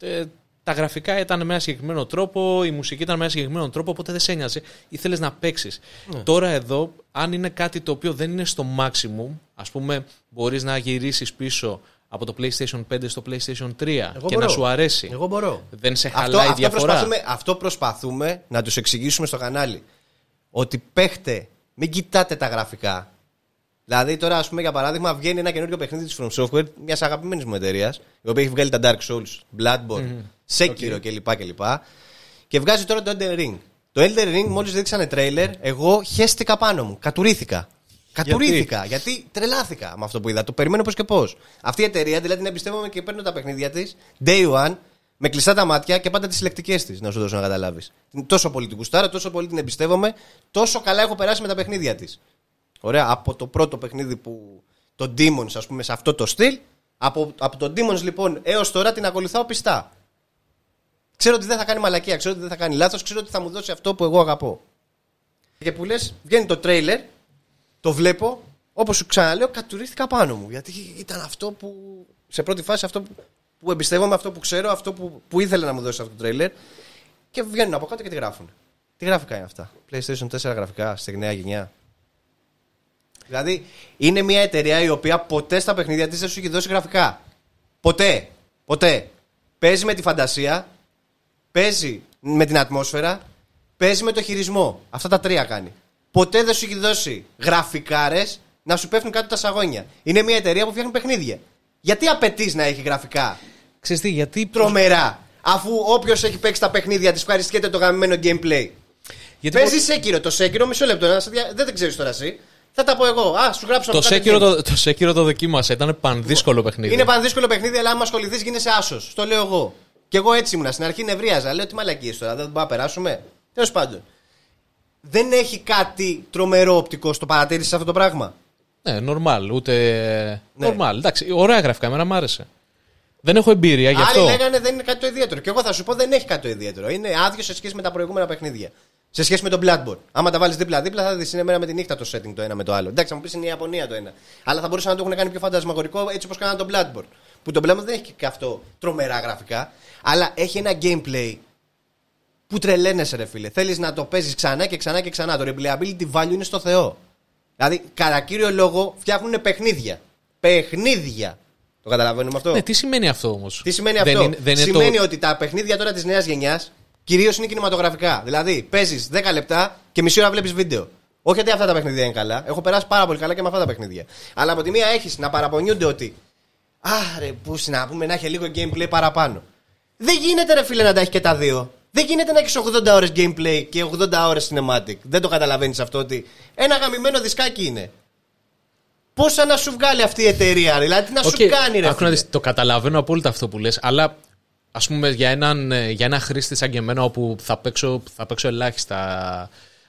ε, τα γραφικά ήταν με ένα συγκεκριμένο τρόπο, η μουσική ήταν με ένα συγκεκριμένο τρόπο, οπότε δεν σε ένοιαζε. Ήθελες να παίξεις. Τώρα εδώ, αν είναι κάτι το οποίο δεν είναι στο maximum, ας πούμε, μπορείς να γυρίσεις πίσω από το PlayStation 5 στο PlayStation 3 και μπορώ. να σου αρέσει. Εγώ μπορώ. Δεν σε Αυτό, χαλάει η αυτό, διαφορά. προσπαθούμε, αυτό προσπαθούμε να τους εξηγήσουμε στο κανάλι. Ότι παίχτε, μην κοιτάτε τα γραφικά. Δηλαδή, τώρα, ας πούμε, για παράδειγμα, βγαίνει ένα καινούριο παιχνίδι της From Software, μιας αγαπημένης μου εταιρείας, η οποία έχει βγάλει τα Dark Souls, Bloodborne, Sekiro κλπ. κλπ. Και βγάζει τώρα το Elden Ring. Το Elden Ring, μόλις δείξανε τρέιλερ, εγώ χέστηκα πάνω μου. Κατουρίθηκα. Κατουρίθηκα. Γιατί, τρελάθηκα με αυτό που είδα. Το περιμένω πώς και πώς. Αυτή η εταιρεία, δηλαδή, την εμπιστεύομαι και παίρνω τα παιχνίδια της day one, με κλειστά τα μάτια και πάντα τις συλλεκτικές της, να σου δώσω να καταλάβεις. Τόσο πολύ την κουστάρω, τόσο πολύ την εμπιστεύομαι, τόσο καλά έχω περάσει με τα παιχνίδια της. Ωραία, από το πρώτο παιχνίδι που. Το Demons, ας πούμε, σε αυτό το στυλ. Από, από το Demons λοιπόν έως τώρα την ακολουθάω πιστά. Ξέρω ότι δεν θα κάνει μαλακία, ξέρω ότι δεν θα κάνει λάθος, ξέρω ότι θα μου δώσει αυτό που εγώ αγαπώ. Και που λες, βγαίνει το τρέιλερ, το βλέπω, όπως σου ξαναλέω, κατουρίστηκα πάνω μου. Γιατί ήταν αυτό που. Σε πρώτη φάση αυτό που, που εμπιστεύομαι, αυτό που ξέρω, αυτό που, που ήθελε να μου δώσει αυτό το τρέιλερ. Και βγαίνουν από κάτω και τη γράφουν. Τι γραφικά είναι αυτά; PlayStation 4 γραφικά στη νέα γενιά. Δηλαδή, είναι μια εταιρεία η οποία ποτέ στα παιχνίδια της δεν σου έχει δώσει γραφικά. Ποτέ. Ποτέ. Παίζει με τη φαντασία, παίζει με την ατμόσφαιρα, παίζει με το χειρισμό. Αυτά τα τρία κάνει. Ποτέ δεν σου έχει δώσει γραφικάρες να σου πέφτουν κάτω τα σαγόνια. Είναι μια εταιρεία που φτιάχνει παιχνίδια. Γιατί απαιτείς να έχει γραφικά; Ξέρεις τι, γιατί... τρομερά, αφού όποιος έχει παίξει τα παιχνίδια της ευχαριστιέται το γαμμένο gameplay. γιατί Παίζει Σέκυρο. Το Σέκυρο, μισό λεπτό. να σε δια- Δεν το ξέρεις τώρα εσύ. Θα τα πω εγώ. Α, σου γράψω Το από κάτω Sekiro game. το, το Sekiro το δοκίμασα. Ήταν πανδύσκολο παιχνίδι. Είναι πανδύσκολο παιχνίδι, αλλά άμα ασχοληθείς γίνεσαι άσος. Το λέω εγώ. Και εγώ έτσι ήμουνα. Στην αρχή νευρίαζα. Λέω τι μαλακίες τώρα, δεν μπορούμε να περάσουμε. Τέλος πάντων. Δεν έχει κάτι τρομερό οπτικό στο παρατήρηση αυτό το πράγμα; Ναι, normal. Ούτε. Ναι. Normal. Εντάξει, ωραία γραφικά, εμένα μ' άρεσε. Δεν έχω εμπειρία γι' αυτό. Άλλοι λέγανε δεν είναι κάτι το ιδιαίτερο. Και εγώ θα σου πω δεν έχει κάτι το ιδιαίτερο. Είναι άδειο σε σχέση με τα προηγούμενα παιχνίδια. Σε σχέση με τον Bloodborne. Άμα τα βάλεις δίπλα-δίπλα θα δεις είναι μέρα με τη νύχτα το setting το ένα με το άλλο. Εντάξει, θα μου πεις είναι η Ιαπωνία το ένα. Αλλά θα μπορούσαν να το έχουν κάνει πιο φαντασμαγορικό έτσι όπως κάνανε τον Bloodborne. Που το Bloodborne δεν έχει και αυτό τρομερά γραφικά. Αλλά έχει ένα gameplay που τρελαίνεσαι, ρε φίλε. Θέλεις να το παίζεις ξανά και ξανά και ξανά. Το replayability value είναι στο Θεό. Δηλαδή, κατά κύριο λόγο, φτιάχνουν παιχνίδια. Παιχνίδια. Το καταλαβαίνουμε αυτό; Ναι, τι σημαίνει αυτό όμως; Τι σημαίνει αυτό; είναι, δεν είναι σημαίνει το... ότι τα παιχνίδια τώρα της νέας γενιάς κυρίως είναι κινηματογραφικά. Δηλαδή, παίζεις 10 λεπτά και μισή ώρα βλέπεις βίντεο. Όχι ότι αυτά τα παιχνίδια είναι καλά. Έχω περάσει πάρα πολύ καλά και με αυτά τα παιχνίδια. Αλλά από τη μία έχεις να παραπονιούνται ότι. Άρε, πούς να πούμε να έχει λίγο gameplay παραπάνω. Δεν γίνεται, ρε φίλε, να τα έχει και τα δύο. Δεν γίνεται να έχεις 80 ώρες gameplay και 80 ώρες cinematic. Δεν το καταλαβαίνεις αυτό ότι ένα γαμημένο δισκάκι είναι. Πόσα να σου βγάλει αυτή η εταιρεία, ρε; δηλαδή τι να Οκ, σου κάνει, ρε. άκου να φίλε. δεις, το καταλαβαίνω απόλυτα αυτό που λες, αλλά ας πούμε για έναν, ε, για ένα χρήστη σαν και εμένα όπου θα παίξω, θα παίξω ελάχιστα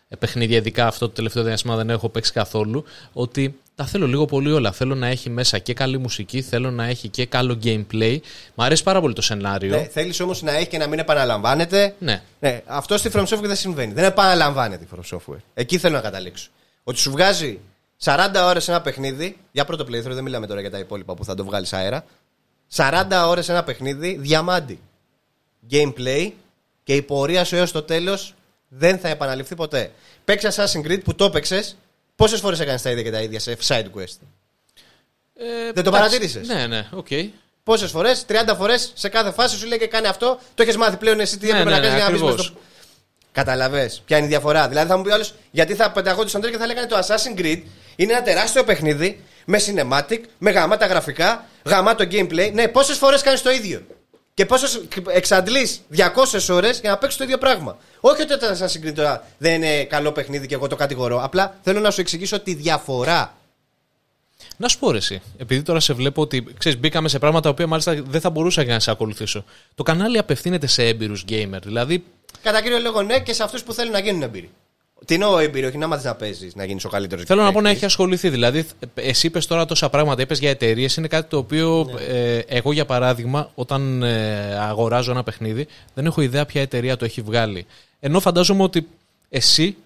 ε, παιχνίδια, ειδικά αυτό το τελευταίο διάστημα δεν έχω παίξει καθόλου, ότι τα θέλω λίγο πολύ όλα. Θέλω να έχει μέσα και καλή μουσική, θέλω να έχει και καλό gameplay. Μ' αρέσει πάρα πολύ το σενάριο. Ναι, Θέλεις όμως να έχει και να μην επαναλαμβάνεται. Ναι. Ναι, αυτό στη From Software δεν συμβαίνει. Δεν επαναλαμβάνεται η From Software. Εκεί θέλω να καταλήξω. Ότι σου βγάζει 40 ώρες ένα παιχνίδι. Για πρώτο playthrough, δεν μιλάμε τώρα για τα υπόλοιπα που θα το βγάλεις αέρα. 40 ώρες ένα παιχνίδι, διαμάντι. Gameplay και η πορεία σου έως το τέλος δεν θα επαναληφθεί ποτέ. Παίξει Assassin's Creed που το έπαιξες. Πόσες φορές έκανες τα ίδια και τα ίδια σε side quest; Ε, Δεν το εντάξει, παρατήρησες; Ναι, ναι, οκ. Πόσες φορές, 30 φορές σε κάθε φάση σου λέει και κάνει αυτό. Το έχεις μάθει πλέον εσύ τι Ναι, έπρεπε ναι, να κάνεις ναι, για να μπει ακριβώς. στο. Καταλαβέ. Ποια είναι η διαφορά. Δηλαδή θα μου πει άλλος, γιατί θα πενταγόντουσαν τώρα και θα λέγανε το Assassin's Creed είναι ένα τεράστιο παιχνίδι με cinematic, με γαμάτα γραφικά, γαμάτο gameplay. Ναι, πόσες φορές κάνεις το ίδιο; Και πόσες εξαντλείς 200 ώρες για να παίξεις το ίδιο πράγμα; Όχι ότι το Assassin's Creed τώρα δεν είναι καλό παιχνίδι και εγώ το κατηγορώ. Απλά θέλω να σου εξηγήσω τη διαφορά. Να σου πω ρε εσύ, επειδή τώρα σε βλέπω ότι ξέρεις, μπήκαμε σε πράγματα τα οποία μάλιστα δεν θα μπορούσα και να σε ακολουθήσω. Το κανάλι απευθύνεται σε έμπειρους gamer. Δηλαδή, Κατά κύριο λόγο, ναι, και σε αυτούς που θέλουν να γίνουν έμπειροι. Τι εννοώ έμπειρο, όχι να μάθεις να παίζεις, να γίνεις ο καλύτερος. θέλω να πω να έχει ασχοληθεί. Δηλαδή, εσύ είπες τώρα τόσα πράγματα, είπες για εταιρείες. Είναι κάτι το οποίο ε, εγώ, για παράδειγμα, όταν ε, αγοράζω ένα παιχνίδι, δεν έχω ιδέα ποια εταιρεία το έχει βγάλει. Ενώ φαντάζομαι ότι εσύ,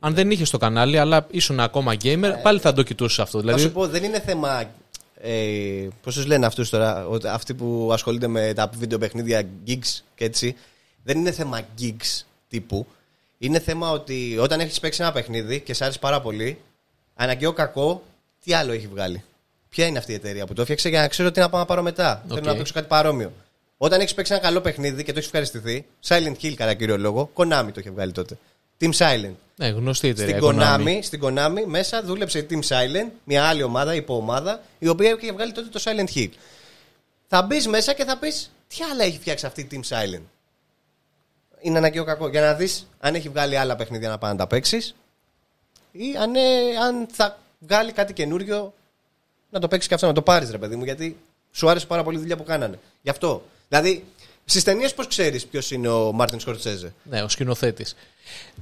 αν δεν είχες το κανάλι, αλλά ήσουν ακόμα gamer, πάλι θα το κοιτούσες αυτό. Να Δηλαδή, σου πω, δεν είναι θέμα. Ε, Πώς τους λένε αυτούς τώρα, ότι αυτοί που ασχολούνται με τα βίντεο παιχνίδια gigs και έτσι. Δεν είναι θέμα gigs τύπου. Είναι θέμα ότι όταν έχεις παίξει ένα παιχνίδι και σε άρεσε πάρα πολύ, αναγκαίο κακό, τι άλλο έχει βγάλει; Ποια είναι αυτή η εταιρεία που το έφτιαξε για να ξέρω τι να πάω να πάρω μετά; Θέλω να παίξω κάτι παρόμοιο. Όταν έχεις παίξει ένα καλό παιχνίδι και το έχεις ευχαριστηθεί, Silent Hill κατά κύριο λόγο, Konami το είχε βγάλει τότε. Team Silent. ναι, γνωστή εταιρεία. Στην Konami. Konami, στην Konami μέσα δούλεψε η Team Silent, μια άλλη ομάδα, υποομάδα, η οποία είχε βγάλει τότε το Silent Hill. Θα μπεις μέσα και θα πεις, τι άλλα έχει φτιάξει αυτή η Team Silent; Είναι αναγκαίο κακό. Για να δεις αν έχει βγάλει άλλα παιχνίδια να πάει να τα παίξεις ή αν, ε, αν θα βγάλει κάτι καινούριο να το παίξεις και αυτό, να το πάρεις ρε παιδί μου, γιατί σου άρεσε πάρα πολύ η δουλειά που κάνανε. Γι' αυτό. Δηλαδή, στις ταινίες πώς ξέρεις ποιος είναι ο Μάρτιν Σκορτσέζε. Ναι, ο σκηνοθέτης.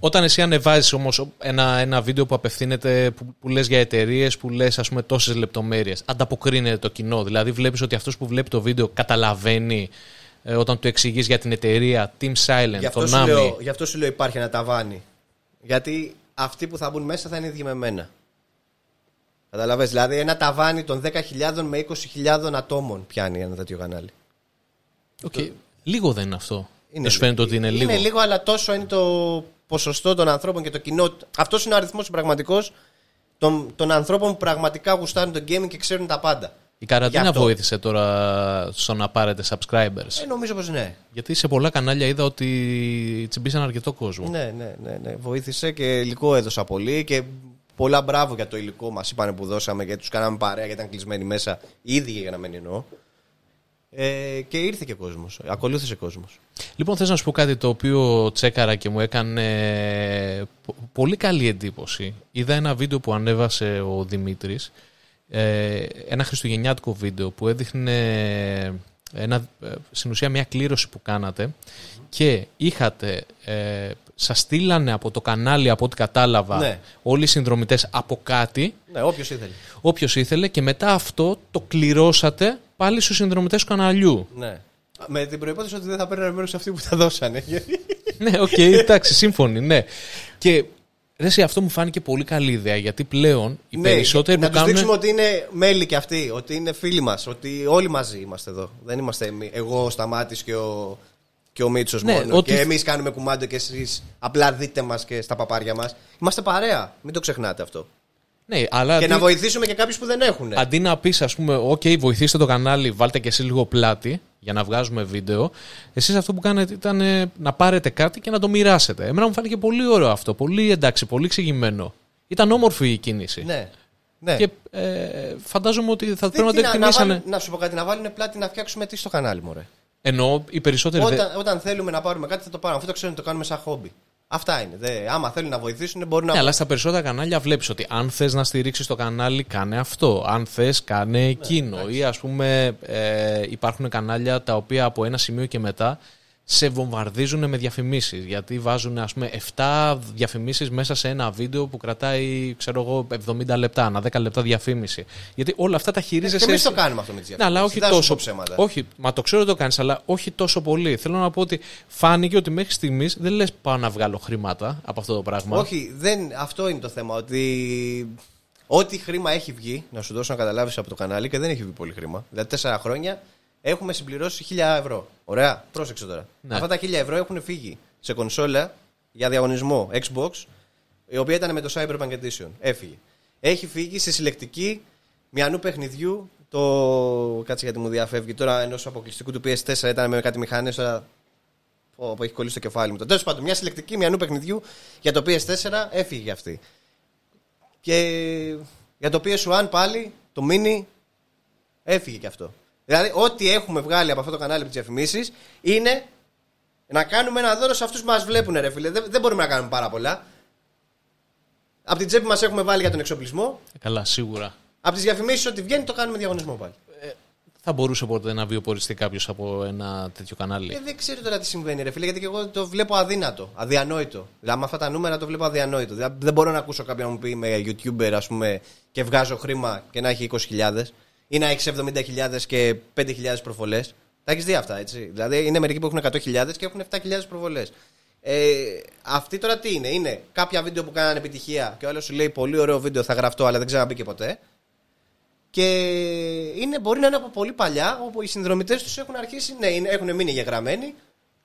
Όταν εσύ ανεβάζεις όμως ένα, ένα βίντεο που απευθύνεται, που, που λες για εταιρείες, που λες ας πούμε τόσες λεπτομέρειες, ανταποκρίνεται το κοινό. Δηλαδή βλέπεις ότι αυτός που βλέπει το βίντεο καταλαβαίνει ε, όταν του εξηγείς για την εταιρεία Team Silent, Γι' αυτό, το σου Nami. λέω, γι' αυτό σου λέω υπάρχει ένα ταβάνι. Γιατί αυτοί που θα μπουν μέσα θα είναι ίδιοι με μένα. Καταλαβες, δηλαδή ένα ταβάνι των 10.000 με 20.000 ατόμων πιάνει ένα τέτοιο κανάλι. Οκ. Λίγο δεν είναι αυτό. δεν σου φαίνεται ότι είναι λίγο. Είναι λίγο, αλλά τόσο είναι το ποσοστό των ανθρώπων και το κοινό. Αυτός είναι ο αριθμός πραγματικός των, των ανθρώπων που πραγματικά γουστάρουν το gaming και ξέρουν τα πάντα. Η καραντίνα Γι' αυτό. βοήθησε τώρα στο να πάρετε subscribers. Ε, νομίζω πως ναι. Γιατί σε πολλά κανάλια είδα ότι τσιμπήσαν αρκετό κόσμο. Ναι, ναι, ναι, ναι. Βοήθησε και υλικό έδωσα πολύ και πολλά μπράβο για το υλικό μας είπαν που δώσαμε γιατί τους κάναμε παρέα και ήταν κλεισμένοι μέσα. Οι ίδιοι γραμμένοι εννοώ. Ε, και ήρθε και κόσμος. Ακολούθησε κόσμος. Λοιπόν, θες να σου πω κάτι το οποίο τσέκαρα και μου έκανε πο- πολύ καλή εντύπωση. Είδα ένα βίντεο που ανέβασε ο Δημήτρης, ε, ένα χριστουγεννιάτικο βίντεο που έδειχνε ένα, ε, στην ουσία μια κλήρωση που κάνατε και είχατε, ε, σας στείλανε από το κανάλι από ό,τι κατάλαβα Ναι. όλοι οι συνδρομητές από κάτι Ναι, όποιος ήθελε. όποιος ήθελε και μετά αυτό το κληρώσατε πάλι στους συνδρομητές του καναλιού. Ναι. Με την προϋπόθεση ότι δεν θα παίρνουν μέρος αυτοί που τα δώσανε. ναι, οκ, εντάξει, σύμφωνοι, ναι. Και ρε, εσύ, αυτό μου φάνηκε πολύ καλή ιδέα γιατί πλέον οι Ναι, περισσότεροι να που τους κάνουν. δείξουμε ότι είναι μέλη και αυτοί, ότι είναι φίλοι μας, ότι όλοι μαζί είμαστε εδώ. Δεν είμαστε εμείς, εγώ, ο Σταμάτης και ο, και ο Μίτσος Ναι, μόνο. ότι- Και εμείς κάνουμε κουμάντο και εσείς απλά δείτε μας και στα παπάρια μας. Είμαστε παρέα. Μην το ξεχνάτε αυτό. Ναι, αλλά Και αντί, να βοηθήσουμε και κάποιους που δεν έχουν. αντί να πεις, ας πούμε, OK, βοηθήστε το κανάλι, βάλτε και εσύ λίγο πλάτη για να βγάζουμε βίντεο. Εσείς αυτό που κάνετε ήταν ε, να πάρετε κάτι και να το μοιράσετε. Εμένα μου φάνηκε πολύ ωραίο αυτό. Πολύ εντάξει, πολύ εξηγημένο. Ήταν όμορφη η κίνηση. Ναι. ναι. Και ε, φαντάζομαι ότι θα Δεν- πρέπει να τι το να, εκτιμήσανε. βάλουν- να σου πω κάτι, να βάλουν πλάτη να φτιάξουμε τι στο κανάλι, μωρέ. Ενώ οι περισσότεροι. δεν- Όταν, όταν θέλουμε να πάρουμε κάτι θα το πάρουμε. Αυτό το ξέρουν, το κάνουμε σαν χόμπι. Αυτά είναι. Δε, άμα θέλουν να βοηθήσουν, μπορούν να. Ναι, αλλά στα περισσότερα κανάλια βλέπεις ότι αν θες να στηρίξεις το κανάλι, κάνε αυτό. Αν θες, κάνε εκείνο. Ή ας πούμε, ε, υπάρχουν κανάλια τα οποία από ένα σημείο και μετά σε βομβαρδίζουν με διαφημίσεις. Γιατί βάζουν, ας πούμε, 7 διαφημίσεις μέσα σε ένα βίντεο που κρατάει, ξέρω εγώ, 70 λεπτά, ανά 10 λεπτά διαφήμιση. Γιατί όλα αυτά τα και χειρίζεσαι. εμείς εσύ. το κάνουμε αυτό με τις Ναι, διαφημίσεις. αλλά όχι Δεν θα σου τόσο. πω ψέματα. Όχι, μα το ξέρω ότι το κάνεις, αλλά όχι τόσο πολύ. Θέλω να πω ότι φάνηκε ότι μέχρι στιγμής δεν λες πάω να βγάλω χρήματα από αυτό το πράγμα. Όχι, δεν, αυτό είναι το θέμα. Ότι ό,τι χρήμα έχει βγει, να σου δώσω να καταλάβεις από το κανάλι και δεν έχει βγει πολύ χρήμα. Δηλαδή, τέσσερα χρόνια έχουμε συμπληρώσει 1000 ευρώ. Ωραία, πρόσεξε τώρα. Ναι. Αυτά τα 1000 ευρώ έχουν φύγει σε κονσόλα για διαγωνισμό Xbox, η οποία ήταν με το Cyberpunk Edition. Έφυγε. Έχει φύγει στη συλλεκτική μιανού παιχνιδιού. Το. Κάτσε γιατί μου διαφεύγει τώρα ενός αποκλειστικού του PS4 ήταν με κάτι μηχανές. Τώρα Πω, πω, έχει κολλήσει το κεφάλι μου. Τέλος πάντων, μια συλλεκτική μιανού παιχνιδιού για το PS4 έφυγε αυτή. Και για το PS1 πάλι, το mini, έφυγε και αυτό. Δηλαδή, ό,τι έχουμε βγάλει από αυτό το κανάλι με τις διαφημίσεις είναι να κάνουμε ένα δώρο σε αυτούς που μας βλέπουν, ρε φίλε. Δεν, δεν μπορούμε να κάνουμε πάρα πολλά. Από την τσέπη μας έχουμε βάλει για τον εξοπλισμό. Ε, Καλά, σίγουρα. Από τις διαφημίσεις ότι βγαίνει το κάνουμε διαγωνισμό πάλι. Θα μπορούσε ποτέ να βιοποριστεί κάποιος από ένα τέτοιο κανάλι; Ε, δεν ξέρω τώρα τι συμβαίνει, ρε φίλε, γιατί και εγώ το βλέπω αδύνατο, αδιανόητο. Δηλαδή, με αυτά τα νούμερα το βλέπω αδιανόητο. Δηλαδή, δεν μπορώ να ακούσω κάποιον να μου πει είμαι YouTuber, ας πούμε, και βγάζω χρήμα και να έχει 20.000 ή να έχεις 70.000 και 5.000 προβολές. Τα έχεις δει αυτά, έτσι. Δηλαδή, είναι μερικοί που έχουν 100.000 και έχουν 7.000 προβολές. Ε, αυτή τώρα τι είναι, είναι κάποια βίντεο που κάνανε επιτυχία και ο άλλος σου λέει πολύ ωραίο βίντεο, θα γραφτώ, αλλά δεν ξαναμπήκε ποτέ. Και είναι, μπορεί να είναι από πολύ παλιά, όπου οι συνδρομητές τους έχουν αρχίσει, ναι, είναι, έχουν μείνει γραμμένοι,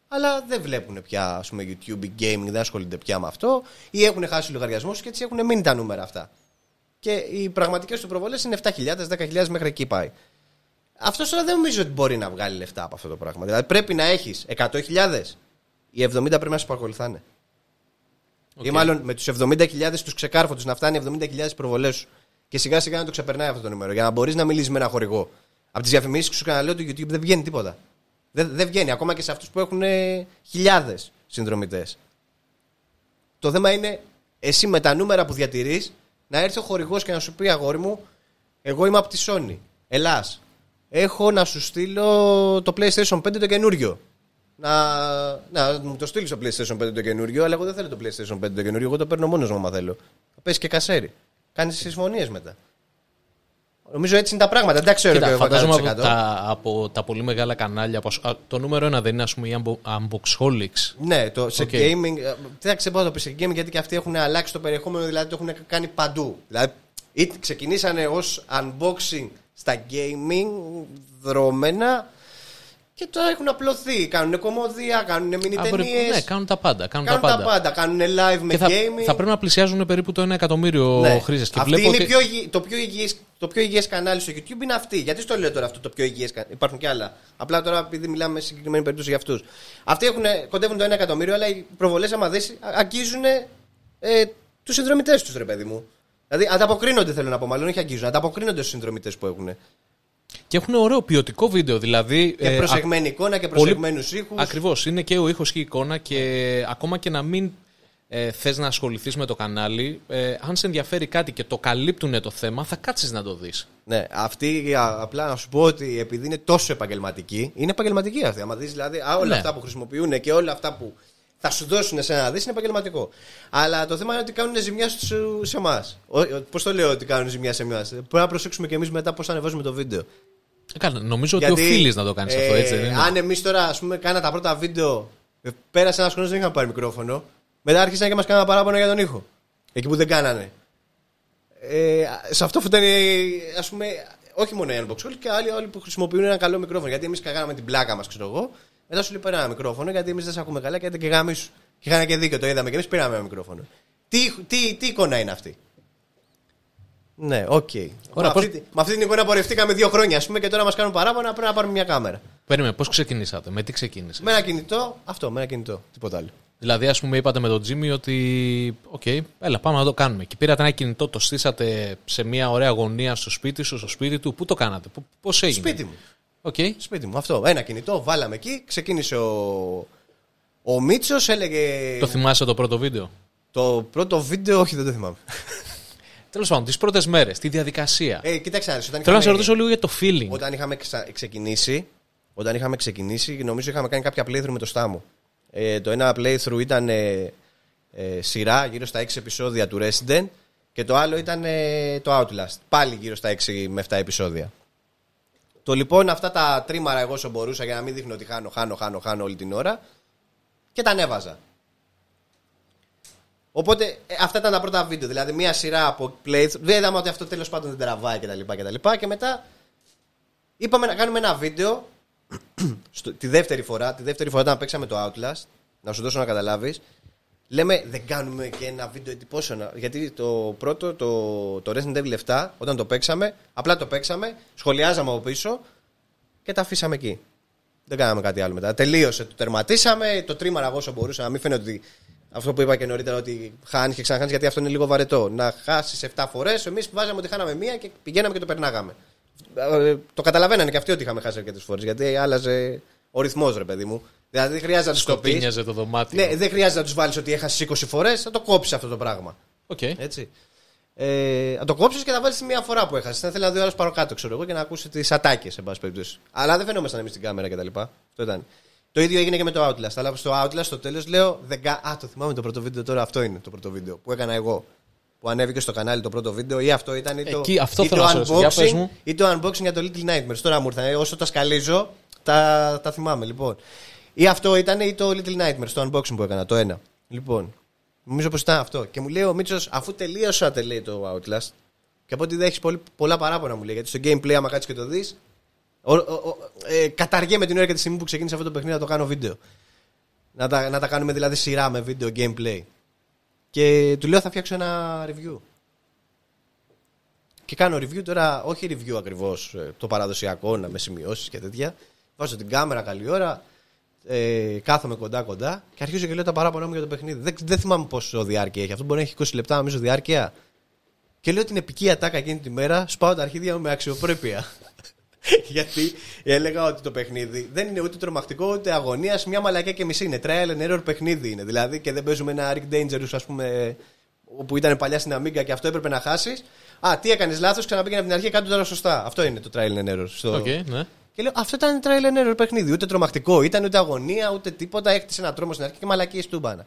αλλά δεν βλέπουν πια ας πούμε, YouTube ή gaming, δεν ασχολούνται πια με αυτό, ή έχουν χάσει λογαριασμούς και έτσι έχουν μείνει τα νούμερα αυτά. Και οι πραγματικές του προβολές είναι 7.000, 10.000 μέχρι εκεί πάει. Αυτός τώρα δεν νομίζω ότι μπορεί να βγάλει λεφτά από αυτό το πράγμα. Δηλαδή πρέπει να έχεις 100.000, οι 70 πρέπει να σε παρακολουθάνε. Οκ. Ή μάλλον με τους 70.000 τους ξεκάρφωτους να φτάνει 70.000 προβολές σου. Και σιγά σιγά να το ξεπερνάει αυτό το νούμερο. Για να μπορείς να μιλήσεις με ένα χορηγό. Από τις διαφημίσεις σου καναλιού του YouTube δεν βγαίνει τίποτα. Δεν, δεν βγαίνει. Ακόμα και σε αυτούς που έχουν χιλιάδες συνδρομητές. Το θέμα είναι εσύ με τα νούμερα που διατηρείς να έρθει ο χορηγός και να σου πει αγόρι μου, εγώ είμαι από τη Sony. Ελάς. Έχω να σου στείλω το PlayStation 5 το καινούριο. Να, να μου το στείλεις το PlayStation 5 το καινούριο, αλλά εγώ δεν θέλω το PlayStation 5 το καινούριο. Εγώ το παίρνω μόνος μου, άμα θέλω. Θα πέσει και κασέρι. Κάνεις συμφωνίες μετά. Νομίζω έτσι είναι τα πράγματα. Δεν τα ξέρω Κοίτα, και εγώ φαντάζομαι από 100%. τα, από τα πολύ μεγάλα κανάλια. πως- α, το νούμερο ένα δεν είναι, ας πούμε, οι Unbo- Unboxholics. Ναι, το, σε Οκ. gaming. ε, Δεν ξέρω πώς να το πεις σε gaming γιατί και αυτοί έχουν αλλάξει το περιεχόμενο, δηλαδή το έχουν κάνει παντού. Δηλαδή, είτε ξεκινήσανε ως unboxing στα gaming δρώμενα και τώρα έχουν απλωθεί. Κάνουν κωμωδία, κάνουν mini Α, μπορεί- ταινίες. ναι, κάνουν τα πάντα. Κάνουν, κάνουν τα πάντα. τα πάντα. Κάνουν live με Και θα, gaming. θα πρέπει να πλησιάζουν περίπου το 1 εκατομμύριο Ναι. χρήστες. Και Αυτή βλέπω είναι ότι- πιο υγιή- το, πιο υγιές, το πιο υγιές κανάλι στο YouTube είναι αυτή. Γιατί στο λέω τώρα αυτό το πιο υγιές κανάλι. Υπάρχουν και άλλα. Απλά τώρα επειδή μιλάμε σε συγκεκριμένη περίπτωση για αυτούς. Αυτοί έχουν, κοντεύουν το 1 εκατομμύριο, αλλά οι προβολές άμα δεις α- αγγίζουν ε, τους συνδρομητές τους ρε παιδί μου. Δηλαδή ανταποκρίνονται θέλω να πω, μάλλον όχι αγγίζουν. Ανταποκρίνονται στους συνδρομητές που έχουν. Και έχουν ωραίο ποιοτικό βίντεο. Δηλαδή, Και ε, προσεγμένη εικόνα και προσεγμένους ήχους. Ακριβώς. Είναι και ο ήχος και η εικόνα και ακόμα και να μην ε, θες να ασχοληθείς με το κανάλι, ε, αν σε ενδιαφέρει κάτι και το καλύπτουν το θέμα, θα κάτσεις να το δεις. Ναι, αυτή α, απλά να σου πω ότι επειδή είναι τόσο επαγγελματική, είναι επαγγελματική αυτή. Άμα δεις δηλαδή α, όλα Ναι. αυτά που χρησιμοποιούν και όλα αυτά που θα σου δώσουν σε να δεις είναι επαγγελματικό. Αλλά το θέμα είναι ότι κάνουν ζημιά στου- σε εμάς. Πώς το λέω ότι κάνουν ζημιά σε εμάς. Πρέπει να προσέξουμε και εμείς μετά πώς ανεβάζουμε το βίντεο. Ε, καλά, νομίζω ότι οφείλεις να το κάνεις αυτό, έτσι δεν είναι. Αν εμείς τώρα ας πούμε, κάνα τα πρώτα βίντεο, ε, πέρασε ένας χρόνος δεν είχαμε πάρει μικρόφωνο. Μετά άρχισαν και μας κάνανε παράπονο για τον ήχο. Εκεί που δεν κάνανε. Ε, σε αυτό που ήταν, ας πούμε, όχι μόνο οι Unbox-, όλοι και άλλοι, όλοι που χρησιμοποιούν ένα καλό μικρόφωνο. Γιατί εμείς κάναμε την πλάκα μας, ξέρω εγώ. Μετά σου λέει πάρε ένα μικρόφωνο, γιατί εμείς δεν σε ακούμε καλά και γιατί και γαμήσου. Και είχαν και δίκιο, το είδαμε και εμείς πήραμε ένα μικρόφωνο. Τι, τι, τι εικόνα είναι αυτή; Ναι, οκ. Ωραία, με, πώς- αυτή, με αυτή την εικόνα πορευτήκαμε δύο χρόνια, ας πούμε, και τώρα μας κάνουν παράπονα πρέπει να πάρουμε μια κάμερα. Περίμενε, πώς ξεκινήσατε, με τι ξεκίνησε; Με ένα κινητό, αυτό, με ένα κινητό, τίποτα άλλο. Δηλαδή, ας πούμε, είπατε με τον Τζίμι ότι. Οκ, έλα, πάμε να το κάνουμε. Και πήρατε ένα κινητό, το στήσατε σε μια ωραία γωνία στο σπίτι σου, στο σπίτι του. Πού το κάνατε, πώς έγινε; Σπίτι μου. Οκ. Σπίτι μου, αυτό. Ένα κινητό, βάλαμε εκεί, ξεκίνησε ο. Ο Μίτσος έλεγε. Το θυμάσαι το πρώτο βίντεο; Το πρώτο βίντεο, όχι, δεν το θυμάμαι. Τέλος πάντων, τις πρώτες μέρες, τη διαδικασία. Ε, κοίταξε, να δεις, όταν Θέλω να σε είχαμε- ρωτήσω λίγο για το feeling. Όταν είχαμε ξα- ξεκινήσει, όταν είχαμε ξεκινήσει, νομίζω είχαμε κάνει κάποια playthrough με το Στάμο. Ε, το ένα playthrough ήταν ε, ε, σειρά, γύρω στα 6 επεισόδια του Resident και το άλλο ήταν ε, το Outlast. Πάλι γύρω στα 6 με 7 επεισόδια. Το λοιπόν αυτά τα τρίμαρα εγώ όσο μπορούσα για να μην δείχνω ότι χάνω, χάνω, χάνω, χάνω όλη την ώρα και τα ανέβαζα. Οπότε ε, αυτά ήταν τα πρώτα βίντεο. Δηλαδή μια σειρά από playthrough. Δεν είδαμε ότι αυτό τέλος πάντων δεν τραβάει κτλ. Και, τα λοιπά. και μετά είπαμε να κάνουμε ένα βίντεο στο, τη δεύτερη φορά. Τη δεύτερη φορά όταν παίξαμε το Outlast. Να σου δώσω να καταλάβεις. Λέμε δεν κάνουμε και ένα βίντεο εντυπώσεων. Γιατί το πρώτο, το, το Resident Evil 7, όταν το παίξαμε, απλά το παίξαμε, σχολιάζαμε από πίσω και τα αφήσαμε εκεί. Δεν κάναμε κάτι άλλο μετά. Τελείωσε. Το τερματίσαμε. Το τρίμαρα εγώ όσο μπορούσα. Να μην φαίνεται ότι αυτό που είπα και νωρίτερα ότι χάνεις και ξαναχάνεις γιατί αυτό είναι λίγο βαρετό. Να χάσεις 7 φορές. Εμείς βάζαμε ότι χάναμε μία και πηγαίναμε και το περνάγαμε. Ε, το καταλαβαίνανε και αυτοί ότι είχαμε χάσει αρκετές φορές γιατί άλλαζε ο ρυθμός, ρε παιδί μου. Δηλαδή δεν χρειάζεται να τους το πει. Σκοτείνιαζε το δωμάτιο. Ναι, δεν χρειάζεται να τους βάλεις ότι έχασες 20 φορές. Θα το κόψεις αυτό το πράγμα. Οκ. Έτσι. Ε, να το κόψεις και να βάλεις μία φορά που έχασες. Θα ήθελα να δει ο άλλος πάνω κάτω, ξέρω εγώ, και να ακούσει τις ατάκες, εν πάση περιπτώσει. Αλλά δεν φαινόμασταν εμείς στην κάμερα κτλ. Αυτό ήταν. Το ίδιο έγινε και με το Outlast. Αλλά στο Outlast στο τέλος λέω. Δεκα... Α, το θυμάμαι το πρώτο βίντεο τώρα. Αυτό είναι το πρώτο βίντεο που έκανα εγώ. Που ανέβηκε στο κανάλι το πρώτο βίντεο. Ή αυτό ήταν. Ή το, Εκεί, αυτό ή θέλω το να σου ρωτήσω. Για πες unboxing, μου. ή το unboxing για το Little Nightmares. Τώρα μου ήρθαν. Ε, Όσο τα σκαλίζω, τα, τα θυμάμαι λοιπόν. Ή αυτό ήταν ή το Little Nightmares, το unboxing που έκανα, το ένα. Λοιπόν, νομίζω πως ήταν αυτό. Και μου λέει ο Μίτσος, αφού τελείωσατε λέει το Outlast, και από ότι δεν έχεις πολλά παράπονα μου λέει, γιατί στο gameplay, άμα κάτσεις και το δεις, ε, καταργέμαι την ώρα και τη στιγμή που ξεκίνησε αυτό το παιχνίδι να το κάνω βίντεο. Να τα, να τα κάνουμε δηλαδή σειρά με βίντεο gameplay. Και του λέω θα φτιάξω ένα review. Και κάνω review τώρα, όχι review ακριβώς το παραδοσιακό, να με σημειώσεις και τέτοια. Βάζω την κάμερα καλή ώρα, ε, κάθομαι κοντά κοντά και αρχίζω και λέω τα παράπονα μου για το παιχνίδι. Δεν, δεν θυμάμαι πόσο διάρκεια έχει. Αυτό μπορεί να έχει 20 λεπτά, νομίζω, διάρκεια. Και λέω την επική ατάκα εκείνη τη μέρα, σπάω τα αρχίδια μου με αξιοπρέπεια. Γιατί έλεγα ότι το παιχνίδι δεν είναι ούτε τρομακτικό ούτε αγωνίας, μια μαλακιά και μισή. Είναι trial and error παιχνίδι είναι. Δηλαδή και δεν παίζουμε ένα Rick Dangerous, ας πούμε, που ήταν παλιά στην Amiga και αυτό έπρεπε να χάσεις. Α, τι έκανες λάθος, ξαναπήγαινε από την αρχή, κάτω τώρα σωστά. Αυτό είναι το trial and error. Στο... Οκ, ναι. Και λέω, αυτό ήταν trial and error παιχνίδι. Ούτε τρομακτικό, ήταν ούτε αγωνία, ούτε τίποτα. Έχτισε ένα τρόμο στην αρχή και μαλακίες τούμπανα.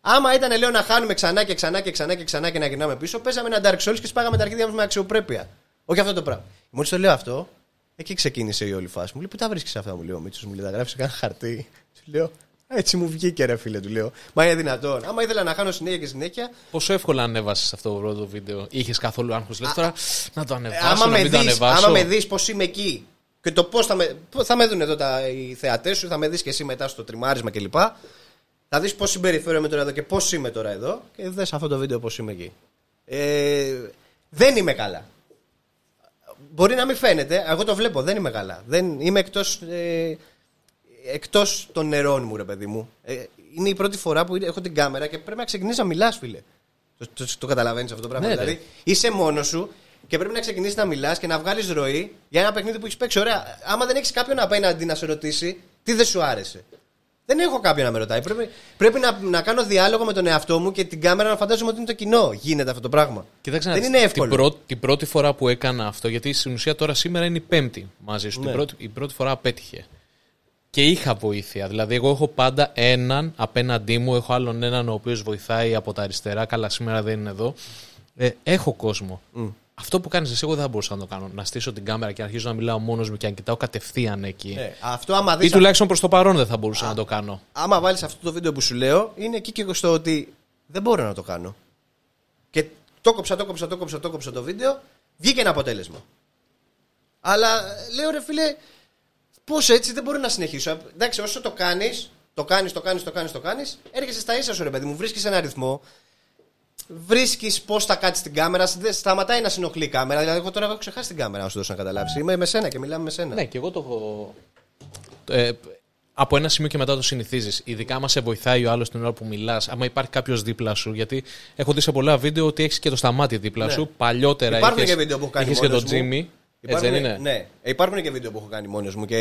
Άμα ήταν, λέω, να χάνουμε ξανά και ξανά και ξανά και ξανά και να γυρνάμε πίσω, παίζαμε ένα Dark Souls και σπάγαμε τα αρχίδια μας με αξιοπρέπεια. Όχι αυτό το πράγμα. Μόλις το λέω αυτό, εκεί ξεκίνησε η όλη φάση. Μου λέει, Πού τα βρίσκεις αυτά, μου λέει ο Μίτσο, μου λέει, Τα γράφεις σε κανένα χαρτί. Του λέω, Έτσι μου βγήκε, ρε φίλε, του λέω. Μα είναι δυνατόν. Άμα ήθελα να χάνω συνέχεια και συνέχεια, Πόσο εύκολα ανέβασες αυτό το πρώτο βίντεο; Είχες καθόλου άγχος; Λες τώρα να το ανεβάσω, άμα να με, μην το δεις, ανεβάσω. άμα με δεις πως είμαι εκεί και το πώς θα με, θα με δουν εδώ τα, οι θεατές σου, θα με δεις και εσύ μετά στο τριμάρισμα κλπ. Θα δεις πώς συμπεριφέρομαι τώρα εδώ και πώς είμαι τώρα εδώ και δες αυτό το βίντεο πώς είμαι εκεί. Ε, δεν είμαι καλά. Μπορεί να μην φαίνεται, εγώ το βλέπω, δεν είμαι καλά. Δεν, είμαι εκτός, ε, εκτός των νερών μου, ρε παιδί μου. Ε, είναι η πρώτη φορά που έχω την κάμερα και πρέπει να ξεκινήσει να μιλάς, φίλε. Το, το, το καταλαβαίνεις αυτό το πράγμα. Ναι, ρε. δηλαδή, είσαι μόνος σου και πρέπει να ξεκινήσεις να μιλάς και να βγάλεις ροή για ένα παιχνίδι που έχεις παίξει. Ωραία, άμα δεν έχεις κάποιον απέναντι να σε ρωτήσει, τι δεν σου άρεσε. Δεν έχω κάποιον να με ρωτάει. Πρέπει, πρέπει να, να κάνω διάλογο με τον εαυτό μου και την κάμερα να φαντάζομαι ότι είναι το κοινό. Γίνεται αυτό το πράγμα. Κοίταξε να δεν δεις, είναι εύκολο. Την, πρω- την πρώτη φορά που έκανα αυτό, γιατί στην ουσία τώρα σήμερα είναι η πέμπτη μαζί σου. Ναι. Την πρώτη, η πρώτη φορά απέτυχε. Και είχα βοήθεια. Δηλαδή, εγώ έχω πάντα έναν απέναντί μου, έχω άλλον έναν ο οποίος βοηθάει από τα αριστερά. Καλά, σήμερα δεν είναι εδώ. Ε, έχω κόσμο. Αυτό που κάνεις εσύ, εγώ δεν θα μπορούσα να το κάνω. Να στήσω την κάμερα και να αρχίζω να μιλάω μόνος μου και να κοιτάω κατευθείαν εκεί. Ναι, αυτό άμα Ή δεις τουλάχιστον προς το παρόν δεν θα μπορούσα να το κάνω. άμα βάλεις αυτό το βίντεο που σου λέω, είναι εκεί και στο ότι δεν μπορώ να το κάνω. Και το κόψα, το κόψα, το κόψα, το κόψα το βίντεο, βγήκε ένα αποτέλεσμα. Αλλά ε, λέω ρε φίλε, πώς έτσι δεν μπορώ να συνεχίσω. Εντάξει, όσο το κάνεις, το κάνεις, το κάνεις, το κάνεις, το κάνεις, έρχεσαι στα ίσα σου ρε παιδί μου, βρίσκεις ένα ρυθμό. Βρίσκεις πώς θα κάτσεις την κάμερα, δεν σταματάει να συνοχλεί η κάμερα. Δηλαδή, εγώ τώρα έχω ξεχάσει την κάμερα, να σου δώσω να καταλάβεις. Είμαι με σένα και μιλάμε με σένα. Ναι, και εγώ το έχω. Ε, από ένα σημείο και μετά το συνηθίζεις. Ειδικά άμα σε βοηθάει ο άλλος την ώρα που μιλάς, άμα υπάρχει κάποιος δίπλα σου. Γιατί έχω δει σε πολλά βίντεο ότι έχεις και το σταμάτη δίπλα Ναι. σου. Παλιότερα Υπάρχουν είχες, και βίντεο που έχω κάνει είχες και μόνος τον μου. Τζίμι. Έτσι Υπάρχουν, δεν είναι; Ναι, Ε, υπάρχουν και βίντεο που έχω κάνει μόνος μου και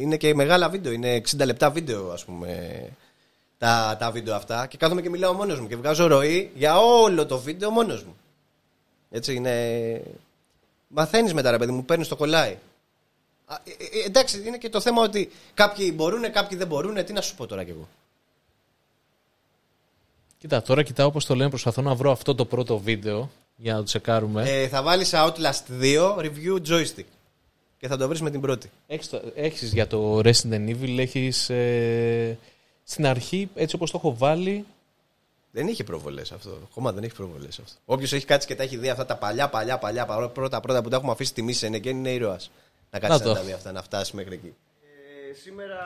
είναι και μεγάλα βίντεο. Είναι 60 λεπτά βίντεο, ας πούμε, τα, τα βίντεο αυτά. Και κάθομαι και μιλάω μόνος μου και βγάζω ροή για όλο το βίντεο μόνος μου. Έτσι είναι. Μαθαίνεις μετά, ρε παιδί μου, παίρνεις το κολλάει. Α, ε, ε, εντάξει, είναι και το θέμα ότι κάποιοι μπορούν, κάποιοι δεν μπορούν. Τι να σου πω τώρα κι εγώ; Κοίτα, τώρα κοιτάω όπως το λένε. Προσπαθώ να βρω αυτό το πρώτο βίντεο για να το τσεκάρουμε. Ε, θα βάλεις Outlast 2 review joystick. Και θα το βρεις με την πρώτη. Έχεις, το- έχεις για το Resident Evil, έχεις ε, στην αρχή, έτσι όπως το έχω βάλει, Δεν είχε προβολές αυτό. Το κόμμα δεν έχει προβολές αυτό. Όποιος έχει κάτσει και τα έχει δει αυτά τα παλιά, παλιά, παλιά, παρό- πρώτα πρώτα που τα έχουμε αφήσει τιμή σε νεκέν είναι ήρωας. Να κάτσει Να να το. τα δει αυτά, να φτάσει μέχρι εκεί. Ε, σήμερα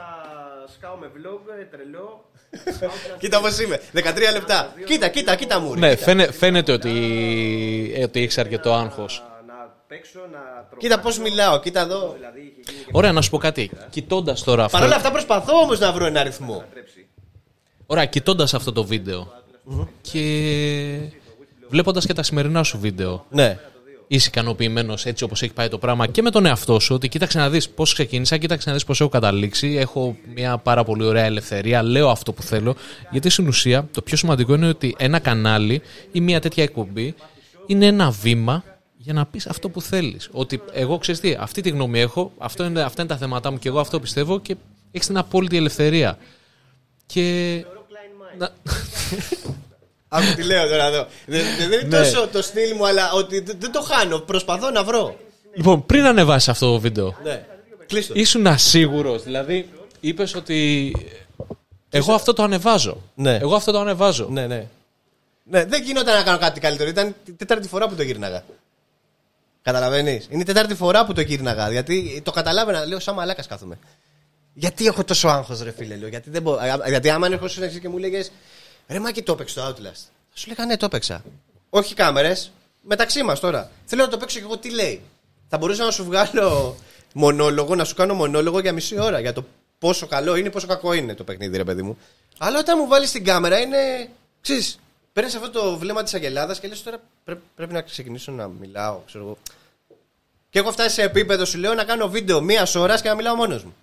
σκάω με vlog, τρελό. κοίτα πώς είμαι. 13 λεπτά. Κοίτα, κοίτα, κοίτα μου. ρε, ναι, κοίτα. φαίνε- φαίνεται ότι, ε, ότι έχεις αρκετό άγχος. Να παίξω, να Κοίτα πώς μιλάω, κοίτα εδώ. Δηλαδή είχε γίνει και Ωραία, να σου πω κάτι. Κοιτώντας τώρα αυτό. Παρ' όλα αυτά προσπαθώ όμως να βρω ένα αριθμό. τρέψει. Ωραία, κοιτώντας αυτό το βίντεο. Και βλέποντας και τα σημερινά σου βίντεο. Ναι. είσαι ικανοποιημένος έτσι όπως έχει πάει το πράγμα και με τον εαυτό σου. Ότι κοίταξε να δεις πώς ξεκίνησα, κοίταξε να δεις πώς έχω καταλήξει. Έχω μια πάρα πολύ ωραία ελευθερία. Λέω αυτό που θέλω. Γιατί στην ουσία το πιο σημαντικό είναι ότι ένα κανάλι ή μια τέτοια εκπομπή είναι ένα βήμα για να πεις αυτό που θέλεις. Ότι εγώ ξέρεις τι, αυτή τη γνώμη έχω, αυτό είναι, αυτά είναι τα θέματα μου και εγώ αυτό πιστεύω και έχεις την απόλυτη ελευθερία. Και. Να- Άκου τι λέω τώρα εδώ. Δεν, δεν είναι Ναι. τόσο το στυλ μου, αλλά ότι δεν, δεν το χάνω. Προσπαθώ να βρω. Λοιπόν, πριν ανεβάσεις αυτό το βίντεο, Ναι. Κλείστο. ήσουν ασίγουρος. Δηλαδή, είπες ότι. Εγώ αυτό το ανεβάζω. Ναι. Εγώ αυτό το ανεβάζω. Ναι, ναι. Ναι, δεν γινόταν να κάνω κάτι καλύτερο. Ήταν η τέταρτη φορά που το γύρναγα. Καταλαβαίνεις; Είναι η τέταρτη φορά που το γύρναγα. Γιατί το καταλάβαινα. Λέω, σαν μαλάκας κάθομαι. Γιατί έχω τόσο άγχος, ρε φίλε. Λέω, γιατί, δεν μπορώ. Α, γιατί άμα έρχεσαι εσύ και μου λέγες Ρε μα και το έπαιξε το Outlast. Θα σου λέγα ναι, το έπαιξα. Όχι κάμερες. Μεταξύ μας τώρα. Θέλω να το παίξω και εγώ τι λέει. Θα μπορούσα να σου βγάλω μονόλογο, να σου κάνω μονόλογο για μισή ώρα για το πόσο καλό είναι, πόσο κακό είναι το παιχνίδι, ρε παιδί μου. Αλλά όταν μου βάλεις την κάμερα είναι. Ξέρεις, παίρνεις αυτό το βλέμμα της Αγελάδα και λες τώρα πρέ- πρέπει να ξεκινήσω να μιλάω, ξέρω εγώ. Και έχω φτάσει σε επίπεδο, σου λέω, να κάνω βίντεο μίας ώρας και να μιλάω μόνος μου.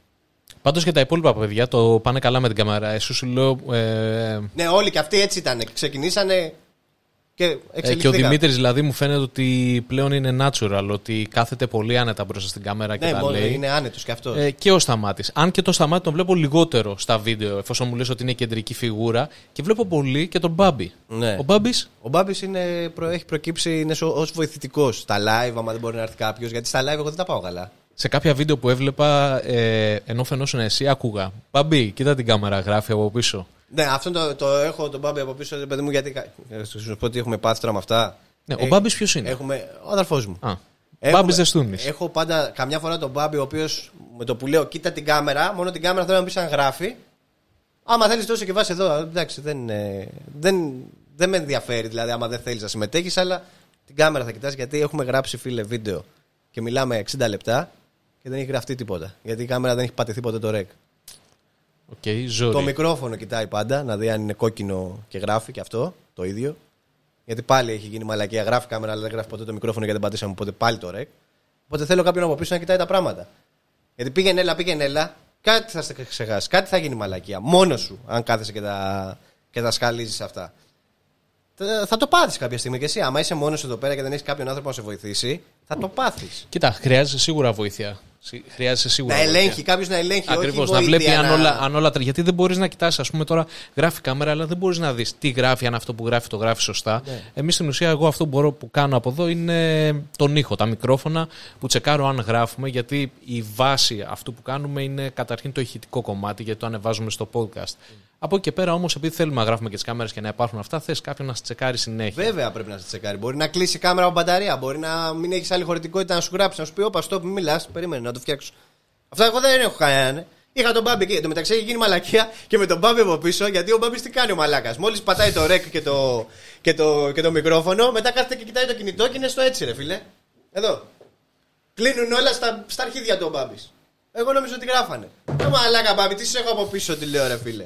Πάντως και τα υπόλοιπα παιδιά το πάνε καλά με την κάμερα. Εσύ σου λέω. Ε, Ναι, όλοι και αυτοί έτσι ήταν. Ξεκινήσανε και ε, και ο εξελιχθήκαν. Δημήτρης δηλαδή μου φαίνεται ότι πλέον είναι natural, ότι κάθεται πολύ άνετα μπροστά στην κάμερα και Ναι, τα μόνο λέει. είναι άνετος κι αυτός. Ε, και ο Σταμάτης. Αν και το Σταμάτη τον βλέπω λιγότερο στα βίντεο, εφόσον μου λες ότι είναι κεντρική φιγούρα. Και βλέπω πολύ και τον Μπάμπη. Ναι. Ο Μπάμπης; Ο Μπάμπης προ, έχει προκύψει είναι ως βοηθητικός στα live, άμα δεν μπορεί να έρθει κάποιος. Γιατί στα live εγώ δεν τα πάω καλά. Σε κάποια βίντεο που έβλεπα, ε, ενώ φαινόσουν εσύ, άκουγα. Μπάμπη, κοίτα την κάμερα, γράφει από πίσω. Ναι, αυτό το, το έχω τον Μπάμπη από πίσω, ρε παιδί μου, γιατί. ε, Σου πω ότι έχουμε πάθει τώρα με αυτά. Ναι, ο Ε, Μπάμπης ποιος είναι; Έχουμε. Ο αδερφός μου. Α, Έχουμε- Μπάμπης Δεστούνης. Έχω πάντα καμιά φορά τον Μπάμπη, ο οποίος με το που λέω κοίτα την κάμερα, μόνο την κάμερα θέλω να πει αν γράφει. Άμα θέλεις τόσο και βάσει εδώ, εντάξει, δεν, ε, δεν, δεν με ενδιαφέρει δηλαδή άμα δεν θέλεις να συμμετέχεις, αλλά την κάμερα θα κοιτάς γιατί έχουμε γράψει φίλε βίντεο και μιλάμε 60 λεπτά και δεν έχει γραφτεί τίποτα. Γιατί η κάμερα δεν έχει πατηθεί ποτέ το rec. Οκ, ζόρι. Το μικρόφωνο κοιτάει πάντα, να δει αν είναι κόκκινο και γράφει και αυτό το ίδιο. Γιατί πάλι έχει γίνει μαλακία. Γράφει κάμερα, αλλά δεν γράφει ποτέ το μικρόφωνο γιατί δεν πατήσαμε ποτέ πάλι το rec. Οπότε θέλω κάποιον από πίσω να κοιτάει τα πράγματα. Γιατί πήγαινε έλα, πήγαινε έλα, κάτι θα σε ξεχάσει. Κάτι θα γίνει μαλακία. Μόνος σου, αν κάθεσαι και τα, και τα σκαλίζεις αυτά. Θα- Θα το πάθεις κάποια στιγμή και εσύ. Άμα είσαι μόνος εδώ πέρα και δεν έχεις κάποιον άνθρωπο να σε βοηθήσει, θα το πάθεις. Κοίτα, χρειάζεσαι σίγουρα βοήθεια. Συ- Χρειάζεσαι σίγουρα Να βοήθεια. ελέγχει, κάποιος να ελέγχει. Ακριβώς, όχι να βλέπει βοήθεια, αν να- όλα, αν όλα. τρέχουν. Γιατί δεν μπορείς να κοιτάσει, ας πούμε τώρα γράφει κάμερα, αλλά δεν μπορείς να δεις τι γράφει, αν αυτό που γράφει το γράφει σωστά. Ναι. Εμείς στην ουσία, εγώ αυτό που μπορώ που κάνω από εδώ είναι τον ήχο, τα μικρόφωνα που τσεκάρω αν γράφουμε, γιατί η βάση αυτού που κάνουμε είναι καταρχήν το ηχητικό κομμάτι, γιατί το ανεβάζουμε στο podcast. Από εκεί και πέρα όμως, επειδή θέλουμε να γράφουμε και τις κάμερες και να υπάρχουν αυτά, θες κάποιον να σε τσεκάρει συνέχεια. Βέβαια πρέπει να σε τσεκάρει. Μπορεί να κλείσει η κάμερα από μπαταρία. Μπορεί να μην έχεις άλλη χωρητικότητα να σου γράψει. Να σου πει: Όπα, stop, μην μιλάς. Περίμενε να το φτιάξω. Αυτά εγώ δεν έχω κανέναν. Είχα τον Μπάμπη εκεί. Εν τω μεταξύ έχει γίνει μαλακία και με τον Μπάμπη από πίσω. Γιατί ο Μπάμπης τι κάνει ο μαλάκας. Μόλις πατάει το ρεκ και το, και, το, και το μικρόφωνο, μετά κάθεται και κοιτάει το κινητό και είναι στο έτσι, ρε φίλε. Εδώ. Κλείνουν όλα στα, στα αρχίδια του ο Μπάμπης. Εγώ νομίζω ότι γράφανε. Ε, μαλάκα, Μπάμπη, τι σε έχω από πίσω, τι λέω, ρε φίλε.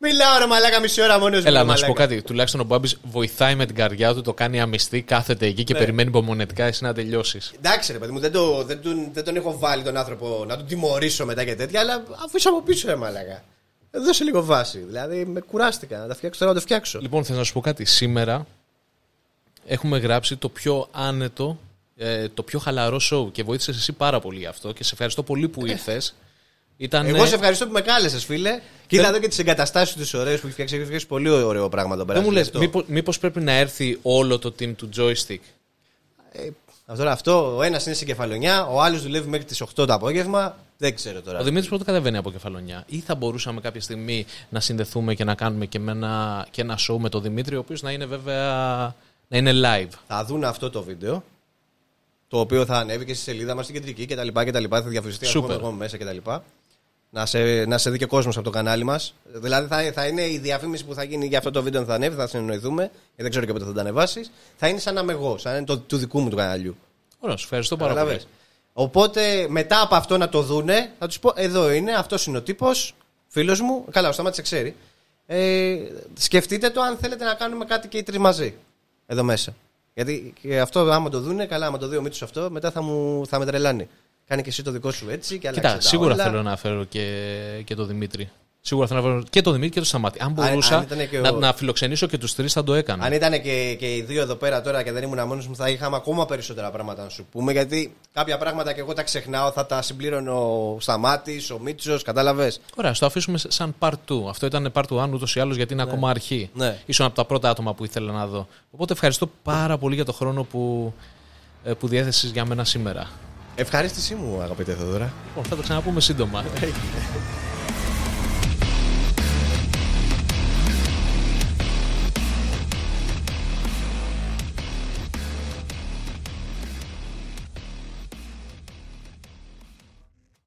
Μιλάω, ρε μαλάκα, μισή ώρα μόνος Έλα, να σου πω κάτι. Τουλάχιστον ο Μπάμπης βοηθάει με την καρδιά του, το κάνει αμυστή, κάθεται εκεί και Ναι. περιμένει υπομονετικά εσύ να τελειώσεις. Εντάξει, ρε παιδί μου, δεν, το, δεν, τον, δεν τον έχω βάλει τον άνθρωπο να τον τιμωρήσω μετά και τέτοια, αλλά αφού είσαι από πίσω, ρε μαλάκα. Δώσε λίγο βάση. Δηλαδή, με κουράστηκα να τα φτιάξω τώρα να το φτιάξω. Λοιπόν, θέλω να σου πω κάτι. Σήμερα έχουμε γράψει το πιο άνετο, ε, το πιο χαλαρό show και βοήθησες εσύ πάρα πολύ γι' αυτό και σε ευχαριστώ πολύ που ήρθες. Ήταν, Εγώ σε ευχαριστώ που με κάλεσες, φίλε. Κοίτα εδώ και τις εγκαταστάσεις τους ωραίες που έχεις φτιάξει. Έχεις φτιάξει πολύ ωραίο πράγμα εδώ πέρα. Δεν μου λες, Αυτό. μήπως, μήπως πρέπει να έρθει όλο το team του joystick; Ε, αυτό, τώρα, αυτό, ο ένας είναι στην κεφαλονιά, ο άλλος δουλεύει μέχρι τις 8 το απόγευμα. Δεν ξέρω τώρα. Ο Δημήτρης πρώτο κατεβαίνει από κεφαλονιά; Ή θα μπορούσαμε κάποια στιγμή να συνδεθούμε και να κάνουμε και, με ένα, και ένα show με τον Δημήτρη, ο οποίος να είναι βέβαια να είναι live. Θα δουν αυτό το βίντεο. Το οποίο θα ανέβει και στη σελίδα μας στην κεντρική κτλ. Θα διαφημιστεί Σούπερ. ακόμα εγώ μέσα κτλ. Να σε, να σε δει και κόσμος από το κανάλι μας. Δηλαδή θα, θα είναι η διαφήμιση που θα γίνει για αυτό το βίντεο θα ανέβει, θα συνεννοηθούμε. Γιατί δεν ξέρω και πότε θα τα ανεβάσεις. Θα είναι σαν να είμαι εγώ, σαν να είναι το, του δικού μου του καναλιού. Ωραία, σου ευχαριστώ πάρα πολύ. Καταλαβες. Οπότε μετά από αυτό να το δούνε, θα τους πω: Εδώ είναι, αυτός είναι ο τύπος, φίλος μου. Καλά, ο Σταμάτης σε ξέρει. Ε, σκεφτείτε το αν θέλετε να κάνουμε κάτι και οι τρεις μαζί. Εδώ μέσα. Γιατί και αυτό, άμα το δούνε, καλά, άμα το δει ο Μίτσο αυτό, μετά θα, μου, θα με τρελάνει. Κάνε και εσύ το δικό σου έτσι και άλλαξε Κοίτα, τα σίγουρα όλα. θέλω να φέρω και, και τον Δημήτρη. Σίγουρα θέλω να φέρω και τον Δημήτρη και τον Σταμάτη. Αν μπορούσα αν ήταν και να, ο- να φιλοξενήσω και τους τρεις, θα το έκανα. Αν ήταν και, και οι δύο εδώ πέρα τώρα και δεν ήμουν μόνος μου, θα είχαμε ακόμα περισσότερα πράγματα να σου πούμε. Γιατί κάποια πράγματα και εγώ τα ξεχνάω, θα τα συμπλήρωνε ο Σταμάτης, ο Μίτσος, κατάλαβες; Ωραία, στο αφήσουμε σαν part 2. Αυτό ήταν part 1 ούτως ή άλλως γιατί είναι ακόμα αρχή. Ναι. Ήσουν από τα πρώτα άτομα που ήθελα να δω. Οπότε ευχαριστώ πάρα πολύ για το χρόνο που, ε, που διέθεσες για μένα σήμερα. Ευχαρίστησή μου, αγαπητέ Θοδωρά. Λοιπόν, θα τα ξαναπούμε σύντομα.